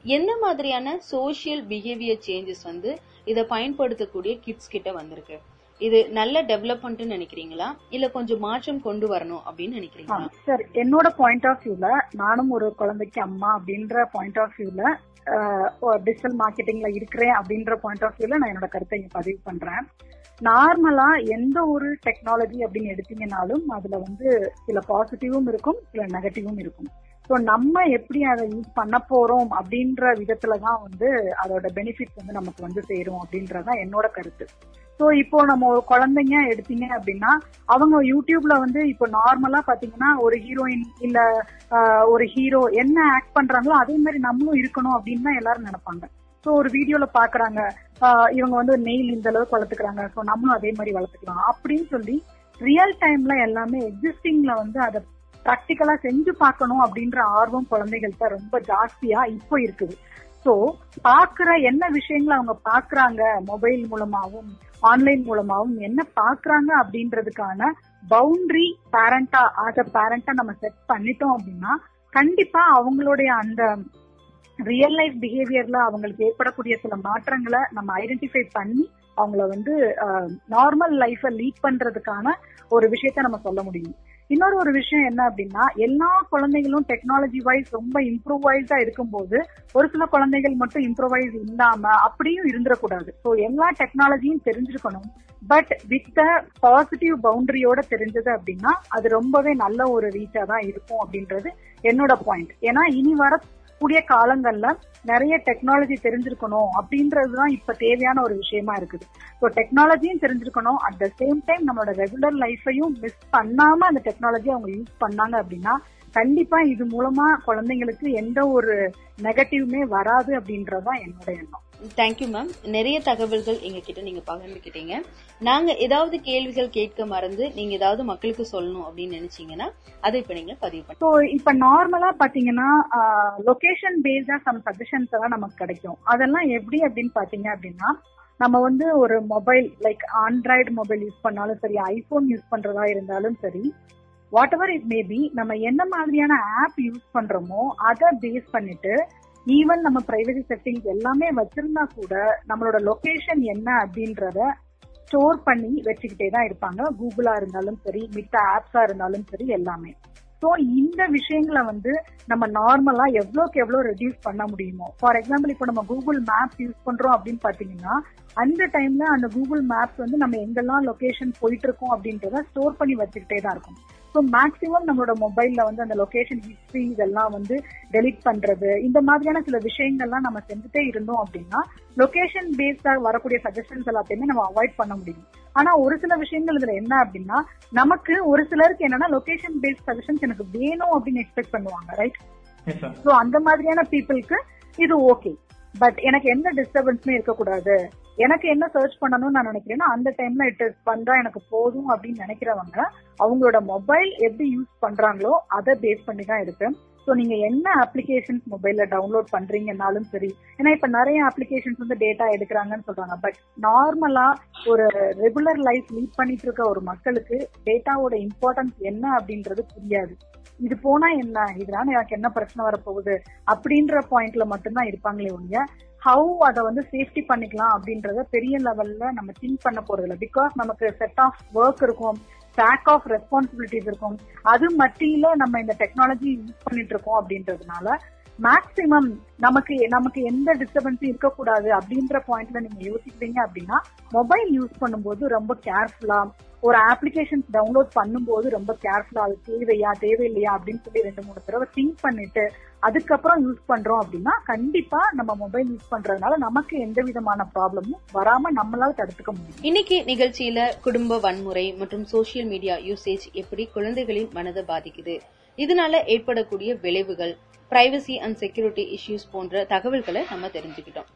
எந்த மாதிரியான சோஷியல் பிஹேவியர் சேஞ்சஸ் வந்து இதை பயன்படுத்தக்கூடிய கிட்ஸ் கிட்ட வந்திருக்கு? இது நல்ல டெவலப்மெண்ட் நினைக்கிறீங்களா? இல்ல கொஞ்சம் மாற்றம் கொண்டு வரணும் அப்படின்னு நினைக்கிறீங்களா? சார் என்னோட பாயிண்ட் ஆஃப் வியூல நானும் ஒரு குழந்தைக்கு அம்மா அப்படின்ற பாயிண்ட் ஆஃப் வியூல டிஜிட்டல் மார்க்கெட்டிங்ல இருக்கிறேன் அப்படின்ற பாயிண்ட் ஆஃப் வியூல நான் என்னோட கருத்தை இங்க பதிவு பண்றேன். நார்மலா எந்த ஒரு டெக்னாலஜி அப்படின்னு எடுத்தீங்கன்னாலும் அதுல வந்து சில பாசிட்டிவும் இருக்கும் சில நெகட்டிவும் இருக்கும். ஸோ நம்ம எப்படி அதை யூஸ் பண்ண போறோம் அப்படின்ற விதத்துல தான் வந்து அதோட பெனிஃபிட் வந்து நமக்கு வந்து சேரும் அப்படின்றதான் என்னோட கருத்து. ஸோ இப்போ நம்ம ஒரு குழந்தைங்க எடுத்தீங்க அப்படின்னா அவங்க யூடியூப்ல வந்து இப்போ நார்மலா பாத்தீங்கன்னா ஒரு ஹீரோயின் இல்ல ஒரு ஹீரோ என்ன ஆக்ட் பண்றாங்களோ அதே மாதிரி நம்மளும் இருக்கணும் அப்படின்னு தான் எல்லாரும் நினைப்பாங்க. ஸோ ஒரு வீடியோல பாக்குறாங்க. இவங்க வந்து நெயில் இந்த அளவுக்கு வளர்த்துக்கிறாங்க. ஸோ நம்மளும் அதே மாதிரி வளர்த்துக்கலாம். அப்படின்னு சொல்லி ரியல் டைம்ல எல்லாமே எக்ஸிஸ்டிங்ல வந்து அதை ப்ராக்டிக்கலா செஞ்சு பார்க்கணும் அப்படின்ற ஆர்வம் குழந்தைகள்கிட்ட ரொம்ப ஜாஸ்தியா இப்போ இருக்குது. சோ பாக்குற என்ன விஷயங்களை அவங்க பாக்குறாங்க? மொபைல் மூலமாவும் ஆன்லைன் மூலமாவும் என்ன பாக்குறாங்க அப்படின்றதுக்கான பவுண்டரி பேரண்டா ஆஸ் அ பேரண்டா நம்ம செட் பண்ணிட்டோம் அப்படின்னா கண்டிப்பா அவங்களுடைய அந்த ரியல் லைஃப் பிஹேவியர்ல அவங்களுக்கு ஏற்படக்கூடிய சில மாற்றங்களை நம்ம ஐடென்டிஃபை பண்ணி அவங்கள வந்து நார்மல் லைஃப லீட் பண்றதுக்கான ஒரு விஷயத்த நம்ம சொல்ல முடியும். இன்னொரு ஒரு விஷயம் என்ன அப்படின்னா எல்லா குழந்தைகளும் டெக்னாலஜி வைஸ் ரொம்ப இம்ப்ரூவைஸ்டா இருக்கும்போது ஒரு சில குழந்தைகள் மட்டும் இம்ப்ரூவைஸ் இல்லாம அப்படியும் இருந்துடக்கூடாது. ஸோ எல்லா டெக்னாலஜியும் தெரிஞ்சிருக்கணும். பட் வித் த பாசிட்டிவ் பவுண்டரியோட தெரிஞ்சது அப்படின்னா அது ரொம்பவே நல்ல ஒரு ரீச்சா தான் இருக்கும் அப்படின்றது என்னோட பாயிண்ட் ஏன்னா இனி வர வரக்கூடிய காலங்கள்ல நிறைய டெக்னாலஜி தெரிஞ்சிருக்கணும் அப்படின்றதுதான் இப்ப தேவையான ஒரு விஷயமா இருக்குது. ஸோ டெக்னாலஜியும் தெரிஞ்சிருக்கணும். அட் த சேம் டைம் நம்மளோட ரெகுலர் லைஃபையும் மிஸ் பண்ணாம அந்த டெக்னாலஜி அவங்க யூஸ் பண்ணாங்க அப்படின்னா கண்டிப்பா இது மூலமா குழந்தைங்களுக்கு எந்த ஒரு நெகட்டிவ்மே வராது அப்படின்றதுதான் என்னோட எண்ணம். தேங்க்யூ மேம் நிறைய தகவல்கள் எங்க கிட்ட நீங்க பகிர்ந்துக்கிட்டீங்க. நாங்க ஏதாவது கேள்விகள் கேட்க மறந்து நீங்க ஏதாவது மக்களுக்கு சொல்லணும் அப்படின்னு நினைச்சீங்கன்னா அதை இப்ப நீங்க பதிவு பண்ணுங்க ஸோ இப்ப நார்மலா பாத்தீங்கன்னா லொகேஷன் பேஸ்டா சம் சஜஷன்ஸ் எல்லாம் நமக்கு கிடைக்கும். அதெல்லாம் எப்படி அப்படின்னு பாத்தீங்க அப்படின்னா நம்ம வந்து ஒரு mobile like android mobile use பண்ணாலும் சரி ஐபோன் யூஸ் பண்றதா இருந்தாலும் சரி வாட் எவர் இட் மேபி நம்ம என்ன மாதிரியான ஆப் யூஸ் பண்றோமோ அதை பேஸ் பண்ணிட்டு ஈவன் நம்ம பிரைவசி செட்டிங்ஸ் எல்லாமே வச்சிருந்தா கூட நம்மளோட லொகேஷன் என்ன அப்படின்றத ஸ்டோர் பண்ணி வச்சுக்கிட்டே தான் இருப்பாங்க. கூகுளா இருந்தாலும் சரி மித்த ஆப்ஸா இருந்தாலும் சரி எல்லாமே. ஸோ இந்த விஷயங்களை வந்து நம்ம நார்மலா எவ்வளோக்கு எவ்வளோ ரெடியூஸ் பண்ண முடியுமோ ஃபார் எக்ஸாம்பிள் இப்போ நம்ம கூகுள் மேப்ஸ் யூஸ் பண்றோம் அப்படின்னு பாத்தீங்கன்னா அந்த டைம்ல அந்த கூகுள் மேப்ஸ் வந்து நம்ம எங்கெல்லாம் லொகேஷன் போயிட்டு இருக்கோம் அப்படின்றத ஸ்டோர் பண்ணி வச்சுக்கிட்டே தான் இருக்கும். ஸோ மேக்சிமம் நம்மளோட மொபைல்ல வந்து அந்த லொகேஷன் ஹிஸ்டரி இதெல்லாம் வந்து டெலிட் பண்றது இந்த மாதிரியான சில விஷயங்கள்லாம் நம்ம செஞ்சுட்டே இருந்தோம் அப்படின்னா லொகேஷன் பேஸ்டா வரக்கூடிய சஜஷன்ஸ் எல்லாத்தையுமே நம்ம அவாய்ட் பண்ண முடியும். ஆனா ஒரு சில விஷயங்கள் இதுல என்ன அப்படின்னா நமக்கு ஒரு சிலருக்கு என்னன்னா லொகேஷன் பேஸ்ட் சஜஷன்ஸ் எனக்கு வேணும் அப்படின்னு எக்ஸ்பெக்ட் பண்ணுவாங்க ரைட். ஸோ அந்த மாதிரியான பீப்புளுக்கு இது ஓகே பட் எனக்கு எந்த டிஸ்டர்பன்ஸுமே இருக்கக்கூடாது. எனக்கு என்ன சர்ச் பண்ணணும்னு நான் நினைக்கிறேன்னா அந்த டைம்ல இட் இஸ் பண்றா எனக்கு போதும் அப்படின்னு நினைக்கிறவங்க அவங்களோட மொபைல் எப்படி யூஸ் பண்றாங்களோ அதை பேஸ் பண்ணி தான் இருக்கு. ஸோ நீங்க என்ன அப்ளிகேஷன்ஸ் மொபைல்ல டவுன்லோட் பண்றீங்கன்னாலும் சரி ஏன்னா இப்ப நிறைய அப்ளிகேஷன்ஸ் வந்து டேட்டா எடுக்கிறாங்கன்னு சொல்றாங்க. பட் நார்மலா ஒரு ரெகுலர் லைஃப் லீட் பண்ணிட்டு இருக்க ஒரு மக்களுக்கு டேட்டாவோட இம்பார்ட்டன்ஸ் என்ன அப்படின்றது புரியாது. இது போனா என்ன? இதனால எனக்கு என்ன பிரச்சனை வரப்போகுது? அப்படின்ற பாயிண்ட்ல மட்டும்தான் இருப்பாங்களே ஒழிய ஹவு அதை வந்து சேஃப்டி பண்ணிக்கலாம் அப்படின்றத பெரிய லெவல்ல நம்ம திங்க் பண்ண போறது இல்லை பிகாஸ் நமக்கு செட் ஆஃப் ஒர்க் இருக்கும். ஸ்டாக் ஆஃப் ரெஸ்பான்சிபிலிட்டிஸ் இருக்கும். அது மத்தியில நம்ம இந்த டெக்னாலஜி யூஸ் பண்ணிட்டு இருக்கோம் அப்படின்றதுனால மேக்சிமம் நமக்கு நமக்கு எந்த டிஸ்டர்பன்ஸும் இருக்கக்கூடாது அப்படின்ற பாயிண்ட்ல நீங்க யோசிக்கிறீங்க அப்படின்னா மொபைல் யூஸ் பண்ணும்போது ரொம்ப கேர்ஃபுல்லா ஒரு அப்ளிகேஷன்ஸ் டவுன்லோட் பண்ணும்போது ரொம்ப கேர்ஃபுல்லா அது தேவையா தேவையில்லையா அப்படின்னு சொல்லி ரெண்டு மூணு தடவை திங்க் பண்ணிட்டு அதுக்கப்புறம் யூஸ் பண்றோம் அப்படின்னா கண்டிப்பா நம்ம மொபைல் யூஸ் பண்றதுனால நமக்கு எந்த விதமான ப்ராப்ளமும் வராம நம்மளால தடுத்துக்க முடியும். இன்னைக்கு நிகழ்ச்சியில குடும்ப வன்முறை மற்றும் சோசியல் மீடியா யூசேஜ் எப்படி குழந்தைகளின் மனதை பாதிக்குது? இதனால ஏற்படக்கூடிய விளைவுகள் பிரைவசி அண்ட் செக்யூரிட்டி இஷ்யூஸ் போன்ற தகவல்களை நம்ம தெரிஞ்சுக்கிட்டோம்.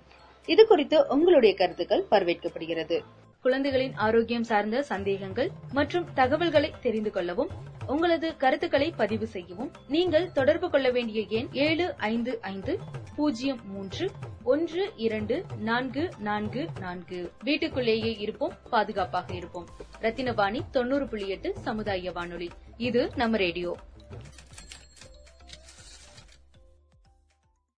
இது குறித்து உங்களுடைய கருத்துக்கள் வரவேற்கப்படுகிறது குழந்தைகளின் ஆரோக்கியம் சார்ந்த சந்தேகங்கள் மற்றும் தகவல்களை தெரிந்து கொள்ளவும் உங்களது கருத்துக்களை பதிவு செய்யவும். நீங்கள் தொடர்பு கொள்ள வேண்டிய எண் ஏழு ஐந்து ஐந்து பூஜ்ஜியம் மூன்று ஒன்று இரண்டு நான்கு நான்கு நான்கு. வீட்டுக்குள்ளேயே இருப்போம் பாதுகாப்பாக இருப்போம். ரத்தினவாணி தொண்ணூறு புள்ளி எட்டு சமுதாய வானொலி. இது நம்ம ரேடியோ.